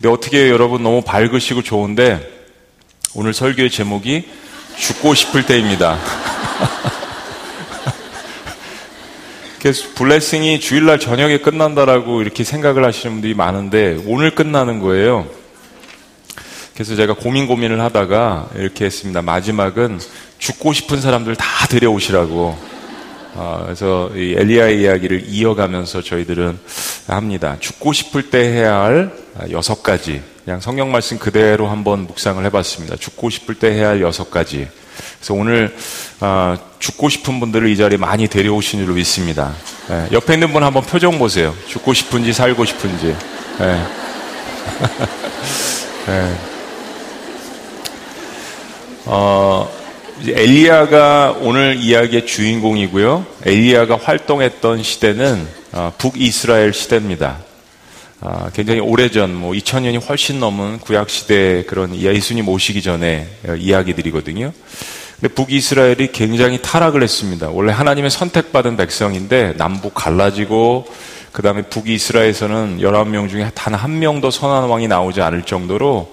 근데 어떻게 여러분 너무 밝으시고 좋은데 오늘 설교의 제목이 죽고 싶을 때입니다. 그래서 블레싱이 주일날 저녁에 끝난다라고 이렇게 생각을 하시는 분들이 많은데 오늘 끝나는 거예요. 그래서 제가 고민 고민을 하다가 이렇게 했습니다. 마지막은 죽고 싶은 사람들 다 데려오시라고. 어, 그래서 이 엘리야의 이야기를 이어가면서 저희들은 합니다. 죽고 싶을 때 해야 할 여섯 가지. 그냥 성경 말씀 그대로 한번 묵상을 해봤습니다. 죽고 싶을 때 해야 할 여섯 가지. 그래서 오늘 어, 죽고 싶은 분들을 이 자리에 많이 데려오신 줄로 믿습니다. 네, 옆에 있는 분 한번 표정 보세요. 죽고 싶은지 살고 싶은지. 네. 네. 어, 엘리야가 오늘 이야기의 주인공이고요. 엘리야가 활동했던 시대는 어, 북이스라엘 시대입니다. 어, 굉장히 오래전, 뭐 2000년이 훨씬 넘은 구약 시대 그런 예수님 오시기 전에 이야기들이거든요. 근데 북이스라엘이 굉장히 타락을 했습니다. 원래 하나님의 선택받은 백성인데 남북 갈라지고 그 다음에 북이스라엘에서는 11명 중에 단 한 명도 선한 왕이 나오지 않을 정도로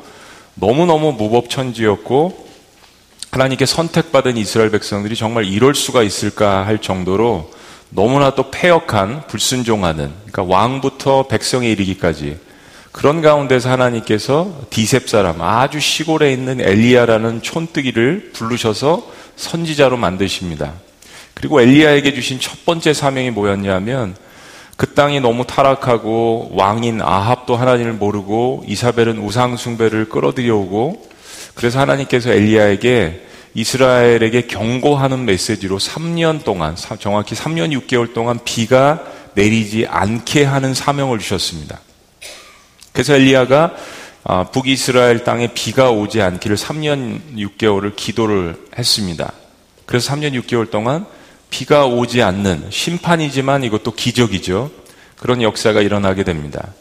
너무너무 무법천지였고 하나님께 선택받은 이스라엘 백성들이 정말 이럴 수가 있을까 할 정도로 너무나 또 폐역한 불순종하는 그러니까 왕부터 백성에 이르기까지 그런 가운데서 하나님께서 디셉 사람 아주 시골에 있는 엘리야라는 촌뜨기를 부르셔서 선지자로 만드십니다. 그리고 엘리야에게 주신 첫 번째 사명이 뭐였냐면 그 땅이 너무 타락하고 왕인 아합도 하나님을 모르고 이사벨은 우상 숭배를 끌어들여오고 그래서 하나님께서 엘리야에게 이스라엘에게 경고하는 메시지로 3년 동안, 정확히 3년 6개월 동안 비가 내리지 않게 하는 사명을 주셨습니다. 그래서 엘리야가 아, 북이스라엘 땅에 비가 오지 않기를 3년 6개월을 기도를 했습니다. 그래서 3년 6개월 동안 비가 오지 않는 심판이지만 이것도 기적이죠. 그런 역사가 일어나게 됩니다.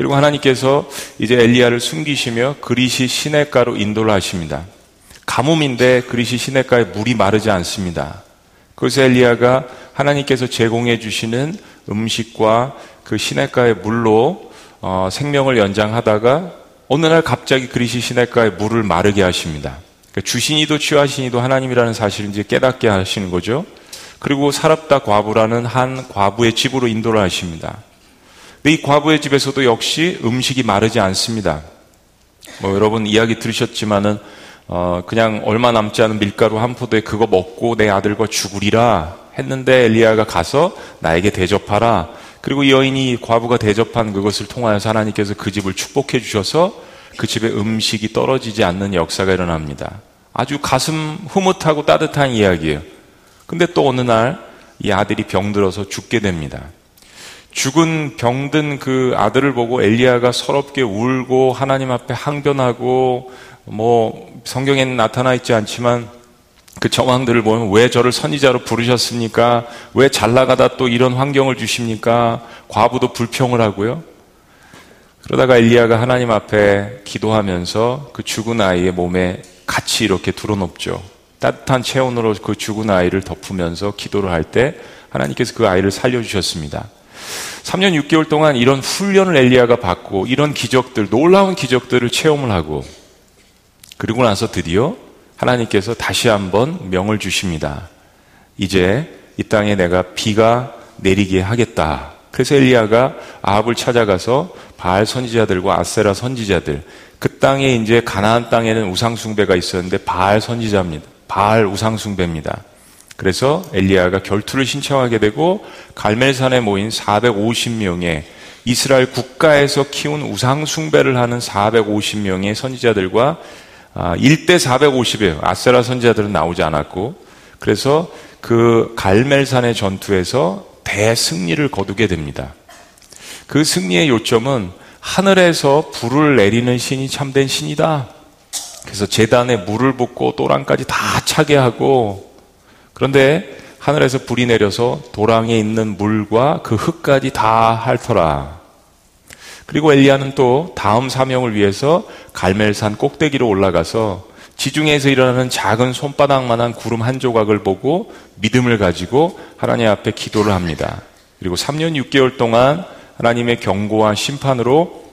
그리고 하나님께서 이제 엘리야를 숨기시며 그리시 시냇가로 인도를 하십니다. 가뭄인데 그리시 시냇가에 물이 마르지 않습니다. 그래서 엘리야가 하나님께서 제공해 주시는 음식과 그 시냇가의 물로 어, 생명을 연장하다가 어느 날 갑자기 그리시 시냇가에 물을 마르게 하십니다. 그러니까 주신이도 취하신이도 하나님이라는 사실을 이제 깨닫게 하시는 거죠. 그리고 사랍다 과부라는 한 과부의 집으로 인도를 하십니다. 이 과부의 집에서도 역시 음식이 마르지 않습니다. 뭐 여러분 이야기 들으셨지만은 어 그냥 얼마 남지 않은 밀가루 한 포도에 그거 먹고 내 아들과 죽으리라 했는데 엘리야가 가서 나에게 대접하라. 그리고 이 여인이 과부가 대접한 그것을 통하여서 하나님께서 그 집을 축복해 주셔서 그 집에 음식이 떨어지지 않는 역사가 일어납니다. 아주 가슴 흐뭇하고 따뜻한 이야기예요. 근데 또 어느 날 이 아들이 병들어서 죽게 됩니다. 죽은 병든 그 아들을 보고 엘리야가 서럽게 울고 하나님 앞에 항변하고 뭐 성경에는 나타나 있지 않지만 그 정황들을 보면 왜 저를 선지자로 부르셨습니까? 왜 잘 나가다 또 이런 환경을 주십니까? 과부도 불평을 하고요. 그러다가 엘리야가 하나님 앞에 기도하면서 그 죽은 아이의 몸에 같이 이렇게 두어놓죠. 따뜻한 체온으로 그 죽은 아이를 덮으면서 기도를 할 때 하나님께서 그 아이를 살려주셨습니다. 3년 6개월 동안 이런 훈련을 엘리야가 받고 이런 기적들, 놀라운 기적들을 체험을 하고 그리고 나서 드디어 하나님께서 다시 한번 명을 주십니다. 이제 이 땅에 내가 비가 내리게 하겠다. 그래서 엘리야가 아합을 찾아가서 바알 선지자들과 아세라 선지자들 그 땅에 이제 가나안 땅에는 우상 숭배가 있었는데 바알 선지자입니다. 바알 우상 숭배입니다. 그래서 엘리야가 결투를 신청하게 되고 갈멜산에 모인 450명의 이스라엘 국가에서 키운 우상 숭배를 하는 450명의 선지자들과 1대 450이에요. 아세라 선지자들은 나오지 않았고 그래서 그 갈멜산의 전투에서 대승리를 거두게 됩니다. 그 승리의 요점은 하늘에서 불을 내리는 신이 참된 신이다. 그래서 재단에 물을 붓고 또랑까지 다 차게 하고 그런데 하늘에서 불이 내려서 도랑에 있는 물과 그 흙까지 다 핥더라. 그리고 엘리야는 또 다음 사명을 위해서 갈멜산 꼭대기로 올라가서 지중해에서 일어나는 작은 손바닥만한 구름 한 조각을 보고 믿음을 가지고 하나님 앞에 기도를 합니다. 그리고 3년 6개월 동안 하나님의 경고와 심판으로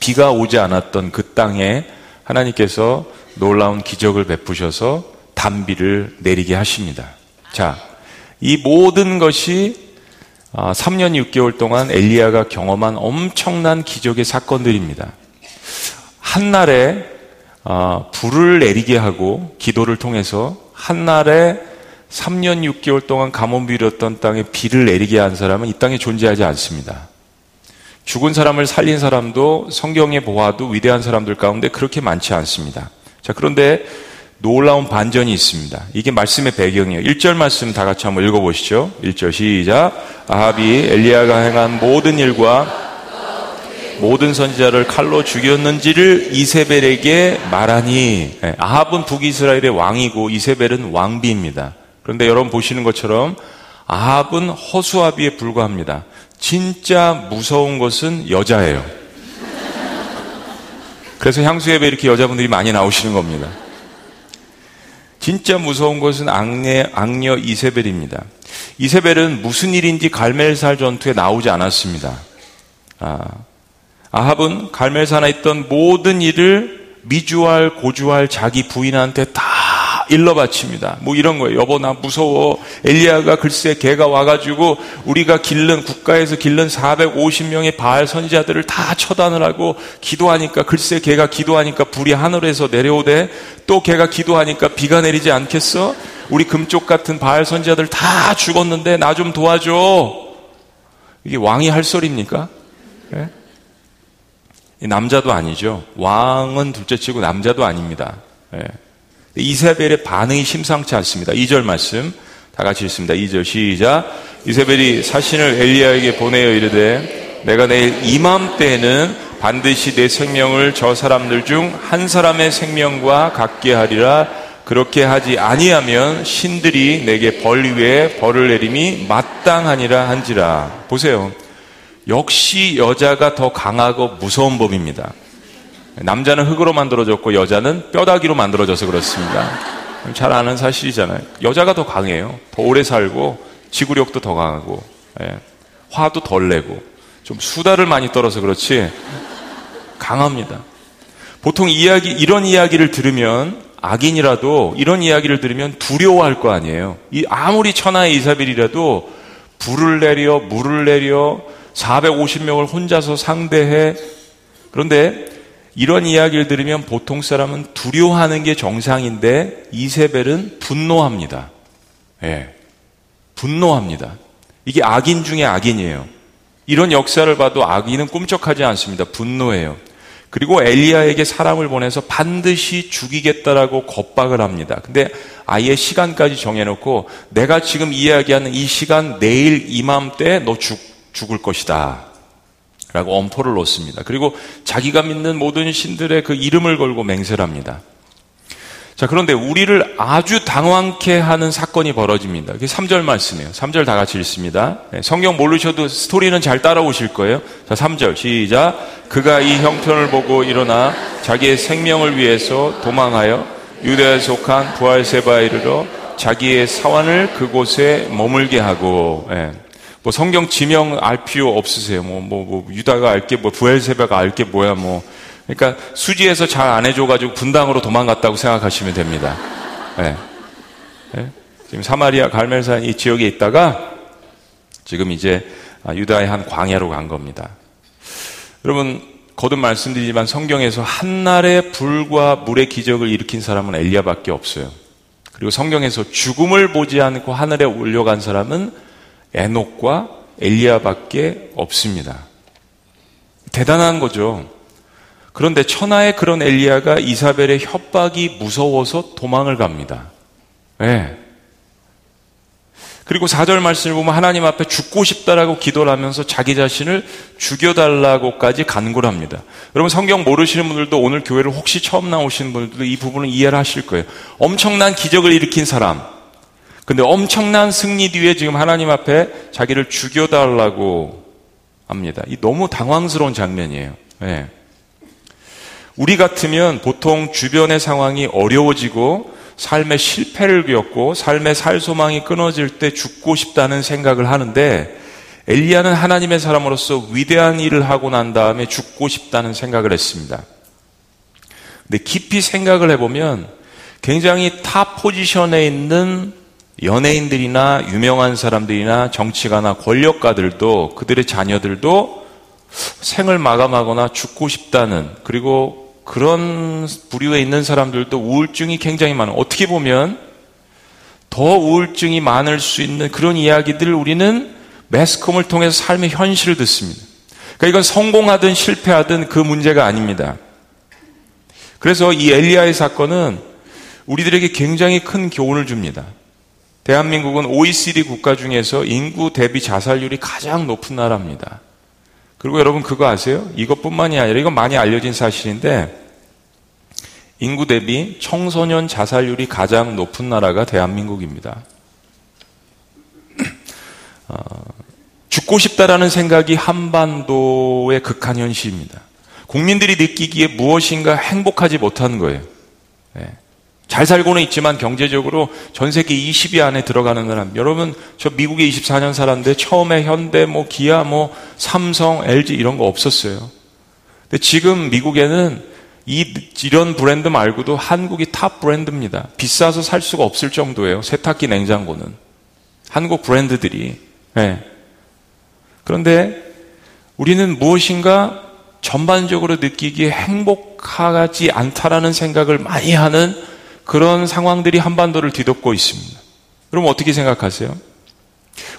비가 오지 않았던 그 땅에 하나님께서 놀라운 기적을 베푸셔서 단비를 내리게 하십니다. 자, 이 모든 것이 3년 아, 6개월 동안 엘리야가 경험한 엄청난 기적의 사건들입니다. 한날에 아, 불을 내리게 하고 기도를 통해서 한날에 3년 6개월 동안 가뭄 비렸던 땅에 비를 내리게 한 사람은 이 땅에 존재하지 않습니다. 죽은 사람을 살린 사람도 성경에 보아도 위대한 사람들 가운데 그렇게 많지 않습니다. 자, 그런데 놀라운 반전이 있습니다. 이게 말씀의 배경이에요. 1절 말씀 다 같이 한번 읽어보시죠. 1절 시작. 아합이 엘리야가 행한 모든 일과 모든 선지자를 칼로 죽였는지를 이세벨에게 말하니 예, 아합은 북이스라엘의 왕이고 이세벨은 왕비입니다. 그런데 여러분 보시는 것처럼 아합은 허수아비에 불과합니다. 진짜 무서운 것은 여자예요. 그래서 향수예배 이렇게 여자분들이 많이 나오시는 겁니다. 진짜 무서운 것은 악녀, 악녀 이세벨입니다. 이세벨은 무슨 일인지 갈멜살 전투에 나오지 않았습니다. 아, 아합은 갈멜산에 있던 모든 일을 미주할 고주할 자기 부인한테 다 일러 바칩니다. 뭐 이런 거예요. 여보 나 무서워. 엘리야가 글쎄 개가 와가지고 우리가 길른 국가에서 길른 450명의 바알 선지자들을 다 처단을 하고 기도하니까 글쎄 개가 기도하니까 불이 하늘에서 내려오대. 또 개가 기도하니까 비가 내리지 않겠어? 우리 금쪽 같은 바알 선지자들 다 죽었는데 나 좀 도와줘. 이게 왕이 할 소리입니까? 네? 남자도 아니죠. 왕은 둘째치고 남자도 아닙니다. 네. 이세벨의 반응이 심상치 않습니다. 2절 말씀 다 같이 읽습니다. 2절 시작. 이세벨이 사신을 엘리야에게 보내어 이르되 내가 내일 이맘때에는 반드시 내 생명을 저 사람들 중 한 사람의 생명과 같게 하리라 그렇게 하지 아니하면 신들이 내게 벌 위에 벌을 내림이 마땅하니라 한지라 보세요 역시 여자가 더 강하고 무서운 법입니다 남자는 흙으로 만들어졌고 여자는 뼈다귀로 만들어져서 그렇습니다. 잘 아는 사실이잖아요. 여자가 더 강해요. 더 오래 살고 지구력도 더 강하고 예. 화도 덜 내고 좀 수다를 많이 떨어서 그렇지 강합니다. 보통 이야기 이런 이야기를 들으면 악인이라도 이런 이야기를 들으면 두려워할 거 아니에요. 이 아무리 천하의 이사벨이라도 불을 내려 물을 내려 450명을 혼자서 상대해 그런데 이런 이야기를 들으면 보통 사람은 두려워하는 게 정상인데 이세벨은 분노합니다. 예. 분노합니다. 이게 악인 중에 악인이에요. 이런 역사를 봐도 악인은 꿈쩍하지 않습니다. 분노해요. 그리고 엘리야에게 사람을 보내서 반드시 죽이겠다라고 겁박을 합니다. 근데 아예 시간까지 정해놓고 내가 지금 이야기하는 이 시간 내일 이맘때 너 죽, 죽을 것이다. 라고 엄포를 놓습니다. 그리고 자기가 믿는 모든 신들의 그 이름을 걸고 맹세를 합니다. 자, 그런데 우리를 아주 당황케 하는 사건이 벌어집니다. 그게 3절 말씀이에요. 3절 다 같이 읽습니다. 네, 성경 모르셔도 스토리는 잘 따라오실 거예요. 자, 3절 시작. 그가 이 형편을 보고 일어나 자기의 생명을 위해서 도망하여 유대에 속한 부활세바에 이르러 자기의 사환을 그곳에 머물게 하고 예. 뭐 성경 지명 알 필요 없으세요. 뭐, 뭐, 뭐, 유다가 알게, 뭐, 부엘세바가 알게 뭐야, 뭐. 그러니까 수지에서 잘 안 해줘가지고 분당으로 도망갔다고 생각하시면 됩니다. 네. 네. 지금 사마리아 갈멜산 이 지역에 있다가 지금 이제 유다의 한 광야로 간 겁니다. 여러분, 거듭 말씀드리지만 성경에서 한날에 불과 물의 기적을 일으킨 사람은 엘리야밖에 없어요. 그리고 성경에서 죽음을 보지 않고 하늘에 올려간 사람은 에녹과 엘리야밖에 없습니다. 대단한 거죠. 그런데 천하의 그런 엘리야가 이사벨의 협박이 무서워서 도망을 갑니다. 네. 그리고 4절 말씀을 보면 하나님 앞에 죽고 싶다라고 기도를 하면서 자기 자신을 죽여달라고까지 간구를 합니다. 여러분 성경 모르시는 분들도 오늘 교회를 혹시 처음 나오시는 분들도 이 부분을 이해를 하실 거예요. 엄청난 기적을 일으킨 사람, 근데 엄청난 승리 뒤에 지금 하나님 앞에 자기를 죽여달라고 합니다. 이 너무 당황스러운 장면이에요. 네. 우리 같으면 보통 주변의 상황이 어려워지고 삶의 실패를 겪고 삶의 살 소망이 끊어질 때 죽고 싶다는 생각을 하는데 엘리야는 하나님의 사람으로서 위대한 일을 하고 난 다음에 죽고 싶다는 생각을 했습니다. 근데 깊이 생각을 해보면 굉장히 top 포지션에 있는 연예인들이나 유명한 사람들이나 정치가나 권력가들도 그들의 자녀들도 생을 마감하거나 죽고 싶다는 그리고 그런 부류에 있는 사람들도 우울증이 굉장히 많아. 어떻게 보면 더 우울증이 많을 수 있는 그런 이야기들을 우리는 매스컴을 통해서 삶의 현실을 듣습니다. 그러니까 이건 성공하든 실패하든 그 문제가 아닙니다. 그래서 이 엘리야의 사건은 우리들에게 굉장히 큰 교훈을 줍니다. 대한민국은 OECD 국가 중에서 인구 대비 자살률이 가장 높은 나라입니다. 그리고 여러분 그거 아세요? 이것뿐만이 아니라 이건 많이 알려진 사실인데 인구 대비 청소년 자살률이 가장 높은 나라가 대한민국입니다. 어, 죽고 싶다라는 생각이 한반도의 극한 현실입니다. 국민들이 느끼기에 무엇인가 행복하지 못하는 거예요. 네. 잘 살고는 있지만 경제적으로 전 세계 20위 안에 들어가는 사람. 여러분, 저 미국에 24년 살았는데 처음에 현대, 뭐 기아, 뭐 삼성, LG 이런 거 없었어요. 근데 지금 미국에는 이, 이런 브랜드 말고도 한국이 top 브랜드입니다. 비싸서 살 수가 없을 정도예요. 세탁기 냉장고는. 한국 브랜드들이. 네. 그런데 우리는 무엇인가 전반적으로 느끼기에 행복하지 않다라는 생각을 많이 하는 그런 상황들이 한반도를 뒤덮고 있습니다. 그럼 어떻게 생각하세요?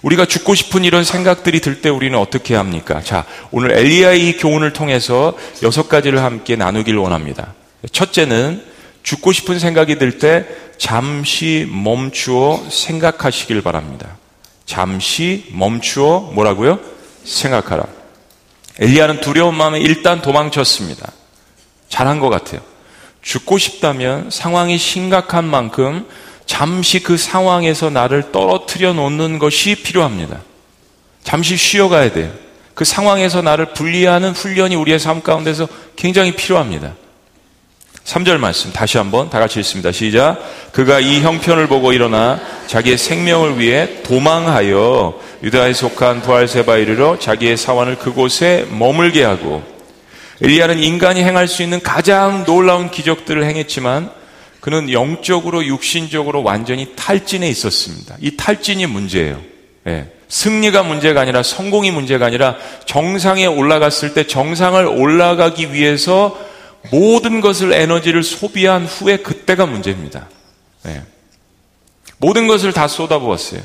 우리가 죽고 싶은 이런 생각들이 들 때 우리는 어떻게 합니까? 자, 오늘 엘리야의 교훈을 통해서 여섯 가지를 함께 나누길 원합니다. 첫째는 죽고 싶은 생각이 들 때 잠시 멈추어 생각하시길 바랍니다. 잠시 멈추어 뭐라고요? 생각하라. 엘리야는 두려운 마음에 일단 도망쳤습니다. 잘한 것 같아요. 죽고 싶다면 상황이 심각한 만큼 잠시 그 상황에서 나를 떨어뜨려 놓는 것이 필요합니다. 잠시 쉬어가야 돼요. 그 상황에서 나를 분리하는 훈련이 우리의 삶 가운데서 굉장히 필요합니다. 3절 말씀 다시 한번 다 같이 읽습니다. 시작. 그가 이 형편을 보고 일어나 자기의 생명을 위해 도망하여 유다에 속한 부알세바 이르러 자기의 사원을 그곳에 머물게 하고 엘리야는 인간이 행할 수 있는 가장 놀라운 기적들을 행했지만 그는 영적으로 육신적으로 완전히 탈진해 있었습니다. 이 탈진이 문제예요. 네. 승리가 문제가 아니라 성공이 문제가 아니라 정상에 올라갔을 때 정상을 올라가기 위해서 모든 것을 에너지를 소비한 후에 그때가 문제입니다. 네. 모든 것을 다 쏟아부었어요.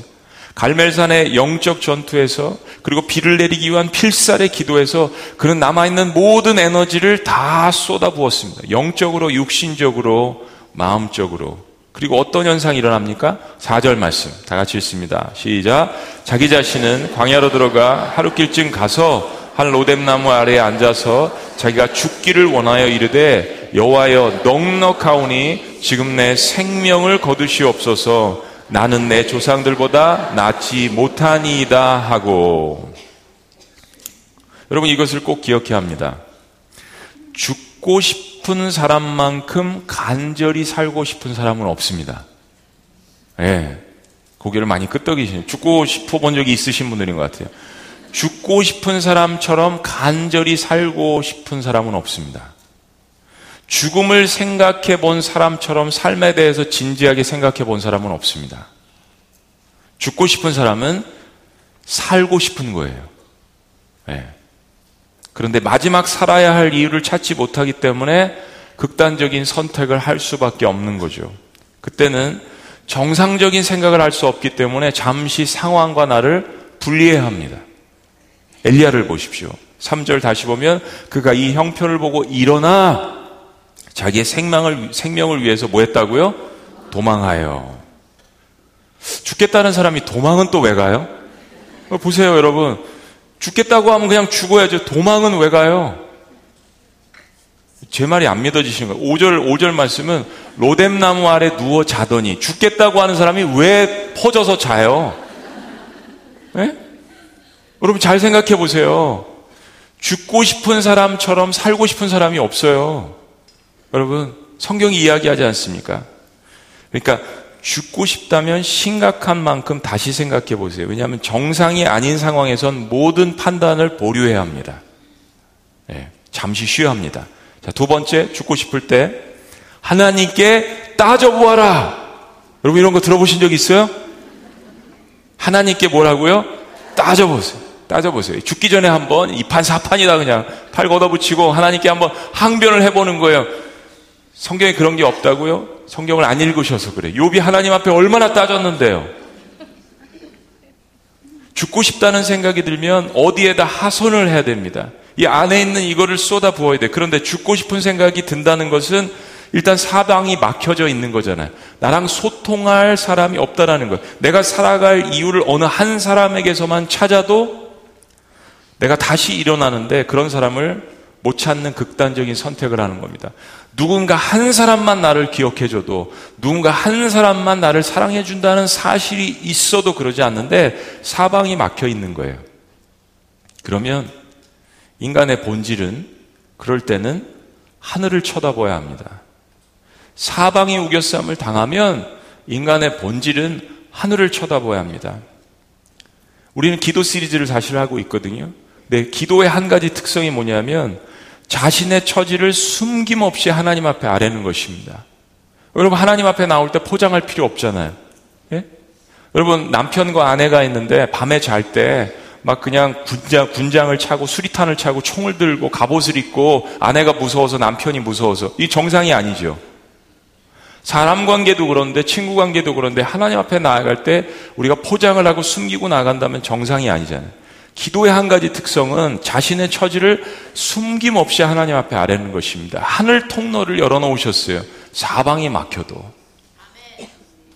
갈멜산의 영적 전투에서 그리고 비를 내리기 위한 필살의 기도에서 그는 남아있는 모든 에너지를 다 쏟아부었습니다. 영적으로, 육신적으로, 마음적으로. 그리고 어떤 현상이 일어납니까? 4절 말씀. 다 같이 읽습니다. 시작. 자기 자신은 광야로 들어가 하루길쯤 가서 한 로뎀나무 아래에 앉아서 자기가 죽기를 원하여 이르되 여호와여 넉넉하오니 지금 내 생명을 거두시옵소서 나는 내 조상들보다 낫지 못하니이다 하고 여러분 이것을 꼭 기억해야 합니다. 죽고 싶은 사람만큼 간절히 살고 싶은 사람은 없습니다. 예. 네. 고개를 많이 끄덕이시네요. 죽고 싶어 본 적이 있으신 분들인 것 같아요. 죽고 싶은 사람처럼 간절히 살고 싶은 사람은 없습니다. 죽음을 생각해 본 사람처럼 삶에 대해서 진지하게 생각해 본 사람은 없습니다. 죽고 싶은 사람은 살고 싶은 거예요. 네. 그런데 마지막 살아야 할 이유를 찾지 못하기 때문에 극단적인 선택을 할 수밖에 없는 거죠. 그때는 정상적인 생각을 할 수 없기 때문에 잠시 상황과 나를 분리해야 합니다. 엘리야를 보십시오. 3절 다시 보면 그가 이 형편을 보고 일어나 자기의 생명을, 생명을 위해서 뭐 했다고요? 도망하여. 죽겠다는 사람이 도망은 또 왜 가요? 어, 보세요, 여러분. 죽겠다고 하면 그냥 죽어야죠. 도망은 왜 가요? 제 말이 안 믿어지시는 거예요. 5절, 5절 말씀은 로뎀나무 아래 누워 자더니 죽겠다고 하는 사람이 왜 퍼져서 자요? 네? 여러분 잘 생각해 보세요. 죽고 싶은 사람처럼 살고 싶은 사람이 없어요. 여러분, 성경이 이야기하지 않습니까? 그러니까 죽고 싶다면 심각한 만큼 다시 생각해 보세요. 왜냐하면 정상이 아닌 상황에선 모든 판단을 보류해야 합니다. 네, 잠시 쉬어야 합니다. 자, 두 번째, 죽고 싶을 때 하나님께 따져보아라. 여러분 이런 거 들어보신 적 있어요? 하나님께 뭐라고요? 따져보세요. 따져보세요. 죽기 전에 한번 이판 사판이다 그냥 팔 걷어붙이고 하나님께 한번 항변을 해보는 거예요. 성경에 그런 게 없다고요? 성경을 안 읽으셔서 그래. 욥이 하나님 앞에 얼마나 따졌는데요. 죽고 싶다는 생각이 들면 어디에다 하선을 해야 됩니다. 이 안에 있는 이거를 쏟아 부어야 돼. 그런데 죽고 싶은 생각이 든다는 것은 일단 사방이 막혀져 있는 거잖아요. 나랑 소통할 사람이 없다라는 거예요. 내가 살아갈 이유를 어느 한 사람에게서만 찾아도 내가 다시 일어나는데 그런 사람을 못 찾는 극단적인 선택을 하는 겁니다. 누군가 한 사람만 나를 기억해줘도 누군가 한 사람만 나를 사랑해준다는 사실이 있어도 그러지 않는데 사방이 막혀 있는 거예요. 그러면 인간의 본질은 그럴 때는 하늘을 쳐다봐야 합니다. 사방이 우겨쌈을 당하면 인간의 본질은 하늘을 쳐다봐야 합니다. 우리는 기도 시리즈를 사실 하고 있거든요. 네, 기도의 한 가지 특성이 뭐냐면 자신의 처지를 숨김없이 하나님 앞에 아뢰는 것입니다. 여러분 하나님 앞에 나올 때 포장할 필요 없잖아요. 예? 여러분 남편과 아내가 있는데 밤에 잘 때 막 그냥 군장, 군장을 차고 수리탄을 차고 총을 들고 갑옷을 입고 아내가 무서워서 남편이 무서워서 이 정상이 아니죠. 사람 관계도 그런데 친구 관계도 그런데 하나님 앞에 나아갈 때 우리가 포장을 하고 숨기고 나간다면 정상이 아니잖아요. 기도의 한 가지 특성은 자신의 처지를 숨김없이 하나님 앞에 아뢰는 것입니다. 하늘 통로를 열어놓으셨어요. 사방이 막혀도.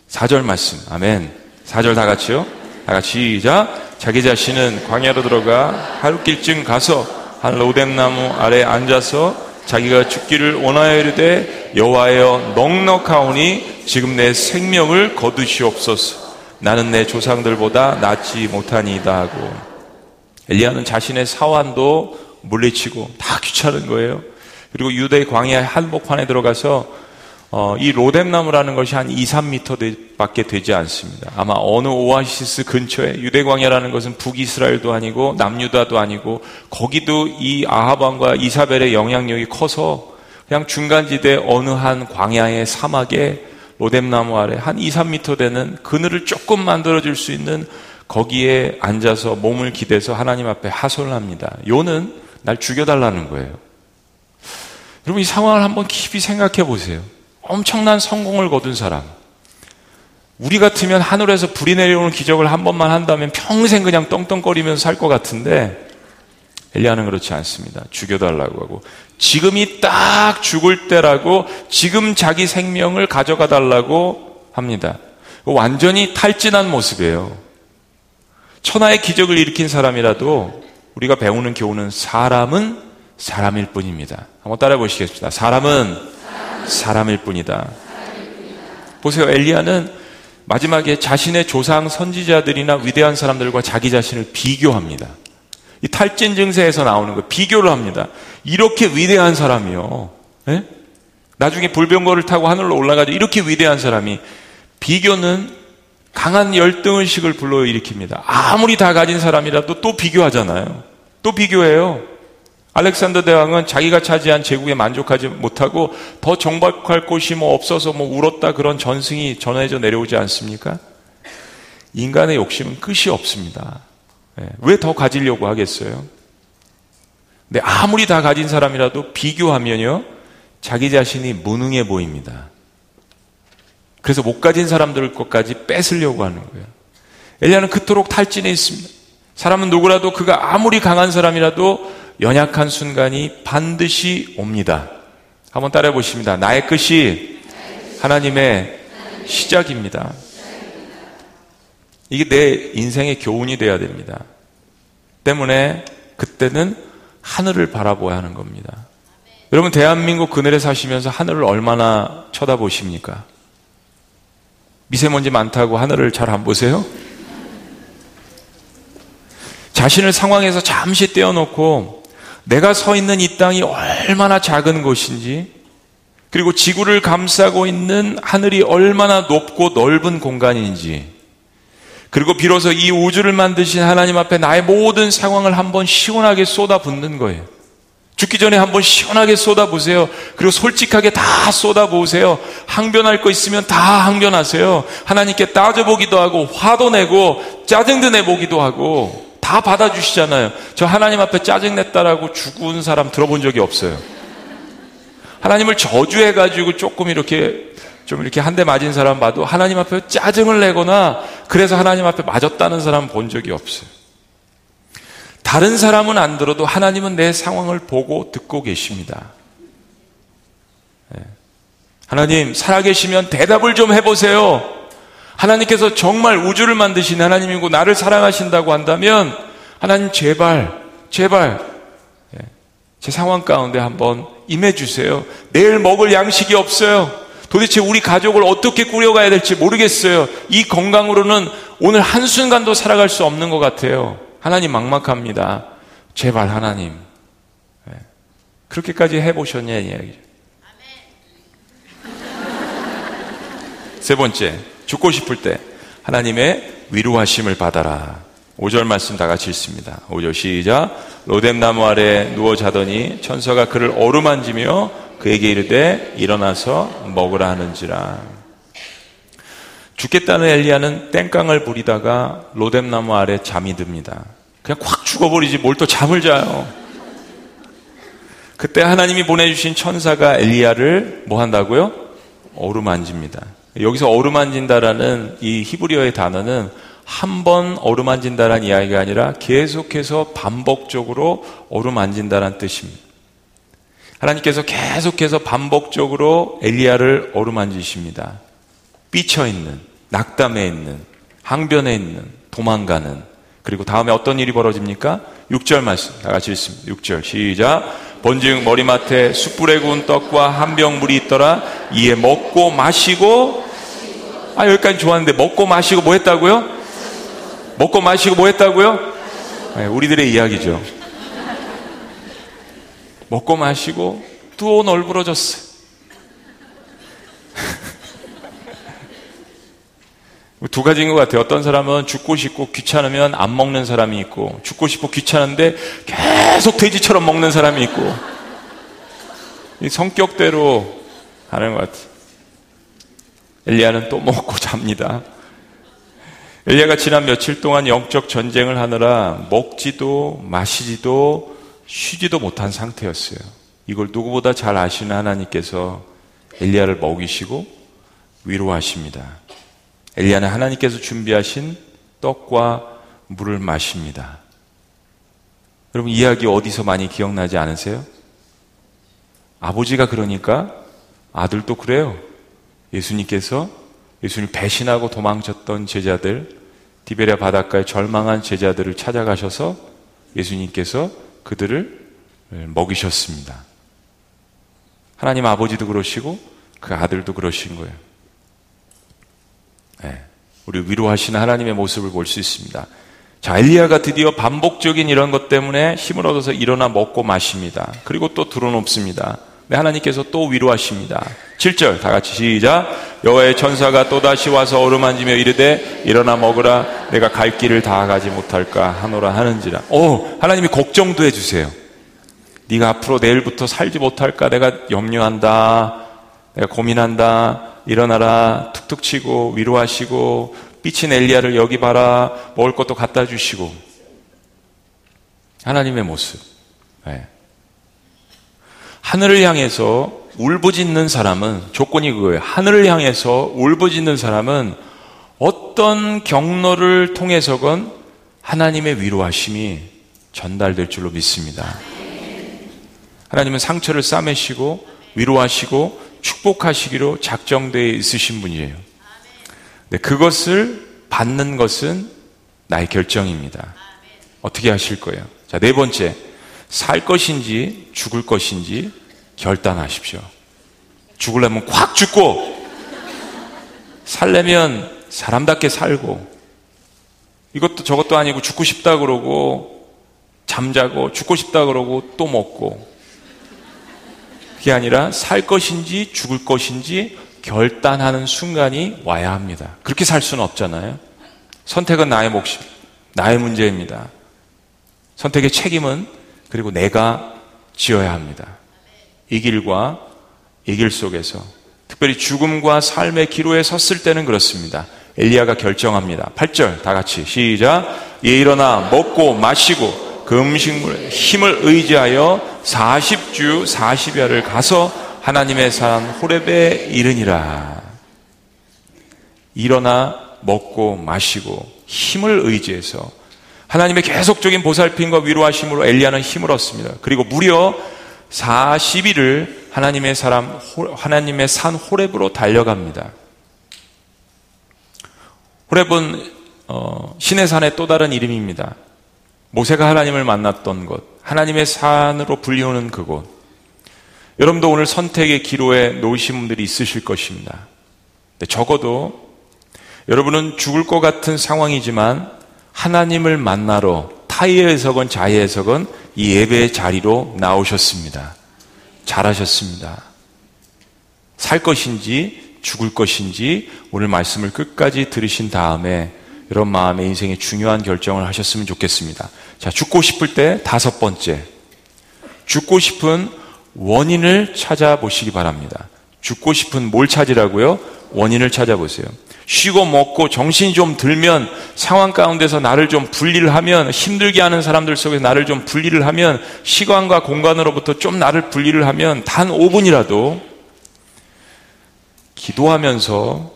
4절 말씀. 아멘. 4절 다 같이요. 다 같이 시작. 자기 자신은 광야로 들어가 하루길쯤 가서 한 로뎀나무 아래 앉아서 자기가 죽기를 원하여 이르되 여호와여 넉넉하오니 지금 내 생명을 거두시옵소서. 나는 내 조상들보다 낫지 못하니이다 하고 엘리야는 자신의 사환도 물리치고 다 귀찮은 거예요. 그리고 유대 광야 한복판에 들어가서 어, 이 로뎀나무라는 것이 한 2, 3미터 밖에 되지 않습니다. 아마 어느 오아시스 근처에 유대 광야라는 것은 북이스라엘도 아니고 남유다도 아니고 거기도 이 아하방과 이사벨의 영향력이 커서 그냥 중간지대 어느 한 광야의 사막에 로뎀나무 아래 한 2, 3미터 되는 그늘을 조금 만들어 줄 수 있는 거기에 앉아서 몸을 기대서 하나님 앞에 하소를 합니다. 요는 날 죽여달라는 거예요. 여러분 이 상황을 한번 깊이 생각해 보세요. 엄청난 성공을 거둔 사람. 우리 같으면 하늘에서 불이 내려오는 기적을 한 번만 한다면 평생 그냥 떵떵거리면서 살 것 같은데 엘리야는 그렇지 않습니다. 죽여달라고 하고 지금이 딱 죽을 때라고 지금 자기 생명을 가져가 달라고 합니다. 완전히 탈진한 모습이에요. 천하의 기적을 일으킨 사람이라도 우리가 배우는 교훈은 사람은 사람일 뿐입니다. 한번 따라 보시겠습니다. 사람은 사람일 뿐이다. 보세요. 엘리야는 마지막에 자신의 조상 선지자들이나 위대한 사람들과 자기 자신을 비교합니다. 이 탈진 증세에서 나오는 거 비교를 합니다. 이렇게 위대한 사람이요. 네? 나중에 불병거를 타고 하늘로 올라가죠. 이렇게 위대한 사람이 비교는 강한 열등의식을 불러일으킵니다. 아무리 다 가진 사람이라도 또 비교하잖아요. 또 비교해요. 알렉산더 대왕은 자기가 차지한 제국에 만족하지 못하고 더 정박할 곳이 뭐 없어서 뭐 울었다 그런 전승이 전해져 내려오지 않습니까? 인간의 욕심은 끝이 없습니다. 예, 왜더 가지려고 하겠어요? 근데 아무리 다 가진 사람이라도 비교하면요, 자기 자신이 무능해 보입니다. 그래서 못 가진 사람들 것까지 뺏으려고 하는 거예요. 엘리야는 그토록 탈진해 있습니다. 사람은 누구라도 그가 아무리 강한 사람이라도 연약한 순간이 반드시 옵니다. 한번 따라해 보십니다. 나의 끝이 하나님의 시작입니다. 이게 내 인생의 교훈이 돼야 됩니다. 때문에 그때는 하늘을 바라보아야 하는 겁니다. 여러분 대한민국 그늘에 사시면서 하늘을 얼마나 쳐다보십니까? 미세먼지 많다고 하늘을 잘 안 보세요? 자신을 상황에서 잠시 떼어놓고 내가 서 있는 이 땅이 얼마나 작은 곳인지 그리고 지구를 감싸고 있는 하늘이 얼마나 높고 넓은 공간인지, 그리고 비로소 이 우주를 만드신 하나님 앞에 나의 모든 상황을 한번 시원하게 쏟아붓는 거예요. 죽기 전에 한번 시원하게 쏟아보세요. 그리고 솔직하게 다 쏟아보세요. 항변할 거 있으면 다 항변하세요. 하나님께 따져보기도 하고, 화도 내고, 짜증도 내보기도 하고, 다 받아주시잖아요. 저 하나님 앞에 짜증냈다라고 죽은 사람 들어본 적이 없어요. 하나님을 저주해가지고 조금 이렇게, 좀 이렇게 한 대 맞은 사람 봐도 하나님 앞에 짜증을 내거나, 그래서 하나님 앞에 맞았다는 사람 본 적이 없어요. 다른 사람은 안 들어도 하나님은 내 상황을 보고 듣고 계십니다. 예. 하나님, 살아계시면 대답을 좀 해보세요. 하나님께서 정말 우주를 만드신 하나님이고 나를 사랑하신다고 한다면 하나님 제발, 제발, 예. 제 상황 가운데 한번 임해주세요. 내일 먹을 양식이 없어요. 도대체 우리 가족을 어떻게 꾸려가야 될지 모르겠어요. 이 건강으로는 오늘 한순간도 살아갈 수 없는 것 같아요. 하나님 막막합니다. 제발 하나님. 네. 그렇게까지 해보셨냐 이야기죠. 세 번째, 죽고 싶을 때 하나님의 위로하심을 받아라. 5절 말씀 다 같이 읽습니다. 5절 시작. 로뎀나무 아래 누워 자더니 천사가 그를 어루만지며 그에게 이르되 일어나서 먹으라 하는지라. 죽겠다는 엘리야는 땡깡을 부리다가 로뎀나무 아래 잠이 듭니다. 그냥 콱 죽어버리지 뭘 또 잠을 자요. 그때 하나님이 보내주신 천사가 엘리야를 뭐 한다고요? 어루만집니다. 여기서 어루만진다라는 이 히브리어의 단어는 한 번 어루만진다라는 이야기가 아니라 계속해서 반복적으로 어루만진다라는 뜻입니다. 하나님께서 계속해서 반복적으로 엘리야를 어루만지십니다. 삐쳐 있는, 낙담해 있는, 항변해 있는, 도망가는. 그리고 다음에 어떤 일이 벌어집니까? 6절 말씀. 다 같이 읽습니다. 6절. 시작. 본즉 머리맡에 숯불에 구운 떡과 한 병 물이 있더라. 이에 먹고 마시고 아 여기까지 좋았는데 먹고 마시고 뭐 했다고요? 먹고 마시고 뭐 했다고요? 네, 우리들의 이야기죠. 먹고 마시고 또 널브러졌어요. 두 가지인 것 같아요. 어떤 사람은 죽고 싶고 귀찮으면 안 먹는 사람이 있고, 죽고 싶고 귀찮은데 계속 돼지처럼 먹는 사람이 있고, 이 성격대로 하는 것 같아요. 엘리야는 또 먹고 잡니다. 엘리야가 지난 며칠 동안 영적 전쟁을 하느라 먹지도 마시지도 쉬지도 못한 상태였어요. 이걸 누구보다 잘 아시는 하나님께서 엘리야를 먹이시고 위로하십니다. 엘리야는 하나님께서 준비하신 떡과 물을 마십니다. 여러분 이야기 어디서 많이 기억나지 않으세요? 아버지가 그러니까 아들도 그래요. 예수님께서 예수님 배신하고 도망쳤던 제자들 디베랴 바닷가에 절망한 제자들을 찾아가셔서 예수님께서 그들을 먹이셨습니다. 하나님 아버지도 그러시고 그 아들도 그러신 거예요. 네. 우리 위로하시는 하나님의 모습을 볼 수 있습니다. 자, 엘리야가 드디어 반복적인 이런 것 때문에 힘을 얻어서 일어나 먹고 마십니다. 그리고 또 들어놓습니다. 네, 하나님께서 또 위로하십니다. 7절 다 같이 시작. 여호와의 천사가 또 다시 와서 어루만지며 이르되 일어나 먹으라 내가 갈 길을 다 가지 못할까 하노라 하는지라. 오, 하나님이 걱정도 해 주세요. 네가 앞으로 내일부터 살지 못할까 내가 염려한다. 내가 고민한다. 일어나라 툭툭 치고 위로하시고 삐친 엘리야를 여기 봐라 먹을 것도 갖다 주시고. 하나님의 모습. 네. 하늘을 향해서 울부짖는 사람은 조건이 그거예요. 하늘을 향해서 울부짖는 사람은 어떤 경로를 통해서건 하나님의 위로하심이 전달될 줄로 믿습니다. 하나님은 상처를 싸매시고 위로하시고 축복하시기로 작정되어 있으신 분이에요. 네, 그것을 받는 것은 나의 결정입니다. 어떻게 하실 거예요? 자, 네 번째. 살 것인지 죽을 것인지 결단하십시오. 죽으려면 콱 죽고, 살려면 사람답게 살고, 이것도 저것도 아니고 죽고 싶다 그러고, 잠자고, 죽고 싶다 그러고, 또 먹고, 그게 아니라 살 것인지 죽을 것인지 결단하는 순간이 와야 합니다. 그렇게 살 수는 없잖아요. 선택은 나의 몫입, 나의 문제입니다. 선택의 책임은 그리고 내가 지어야 합니다. 이 길과 이 길 속에서 특별히 죽음과 삶의 기로에 섰을 때는 그렇습니다. 엘리야가 결정합니다. 8절 다 같이 시작. 예 일어나 먹고 마시고 그 음식물 힘을 의지하여 40주 40여를 가서 하나님의 산 호렙에 이르니라. 일어나 먹고 마시고 힘을 의지해서 하나님의 계속적인 보살핌과 위로하심으로 엘리야는 힘을 얻습니다. 그리고 무려 40일을 하나님의 사람 하나님의 산 호렙으로 달려갑니다. 호렙은 어, 신의 산의 또 다른 이름입니다. 모세가 하나님을 만났던 곳, 하나님의 산으로 불리우는 그곳. 여러분도 오늘 선택의 기로에 놓으신 분들이 있으실 것입니다. 적어도 여러분은 죽을 것 같은 상황이지만 하나님을 만나러 타이에서건 자이에서건 이 예배의 자리로 나오셨습니다. 잘하셨습니다. 살 것인지 죽을 것인지 오늘 말씀을 끝까지 들으신 다음에 여러분 마음의 인생에 중요한 결정을 하셨으면 좋겠습니다. 자, 죽고 싶을 때 다섯 번째. 죽고 싶은 원인을 찾아보시기 바랍니다. 죽고 싶은 뭘 찾으라고요? 원인을 찾아보세요. 쉬고 먹고 정신이 좀 들면 상황 가운데서 나를 좀 분리를 하면 힘들게 하는 사람들 속에 나를 좀 분리를 하면 시간과 공간으로부터 좀 나를 분리를 하면 단 5분이라도 기도하면서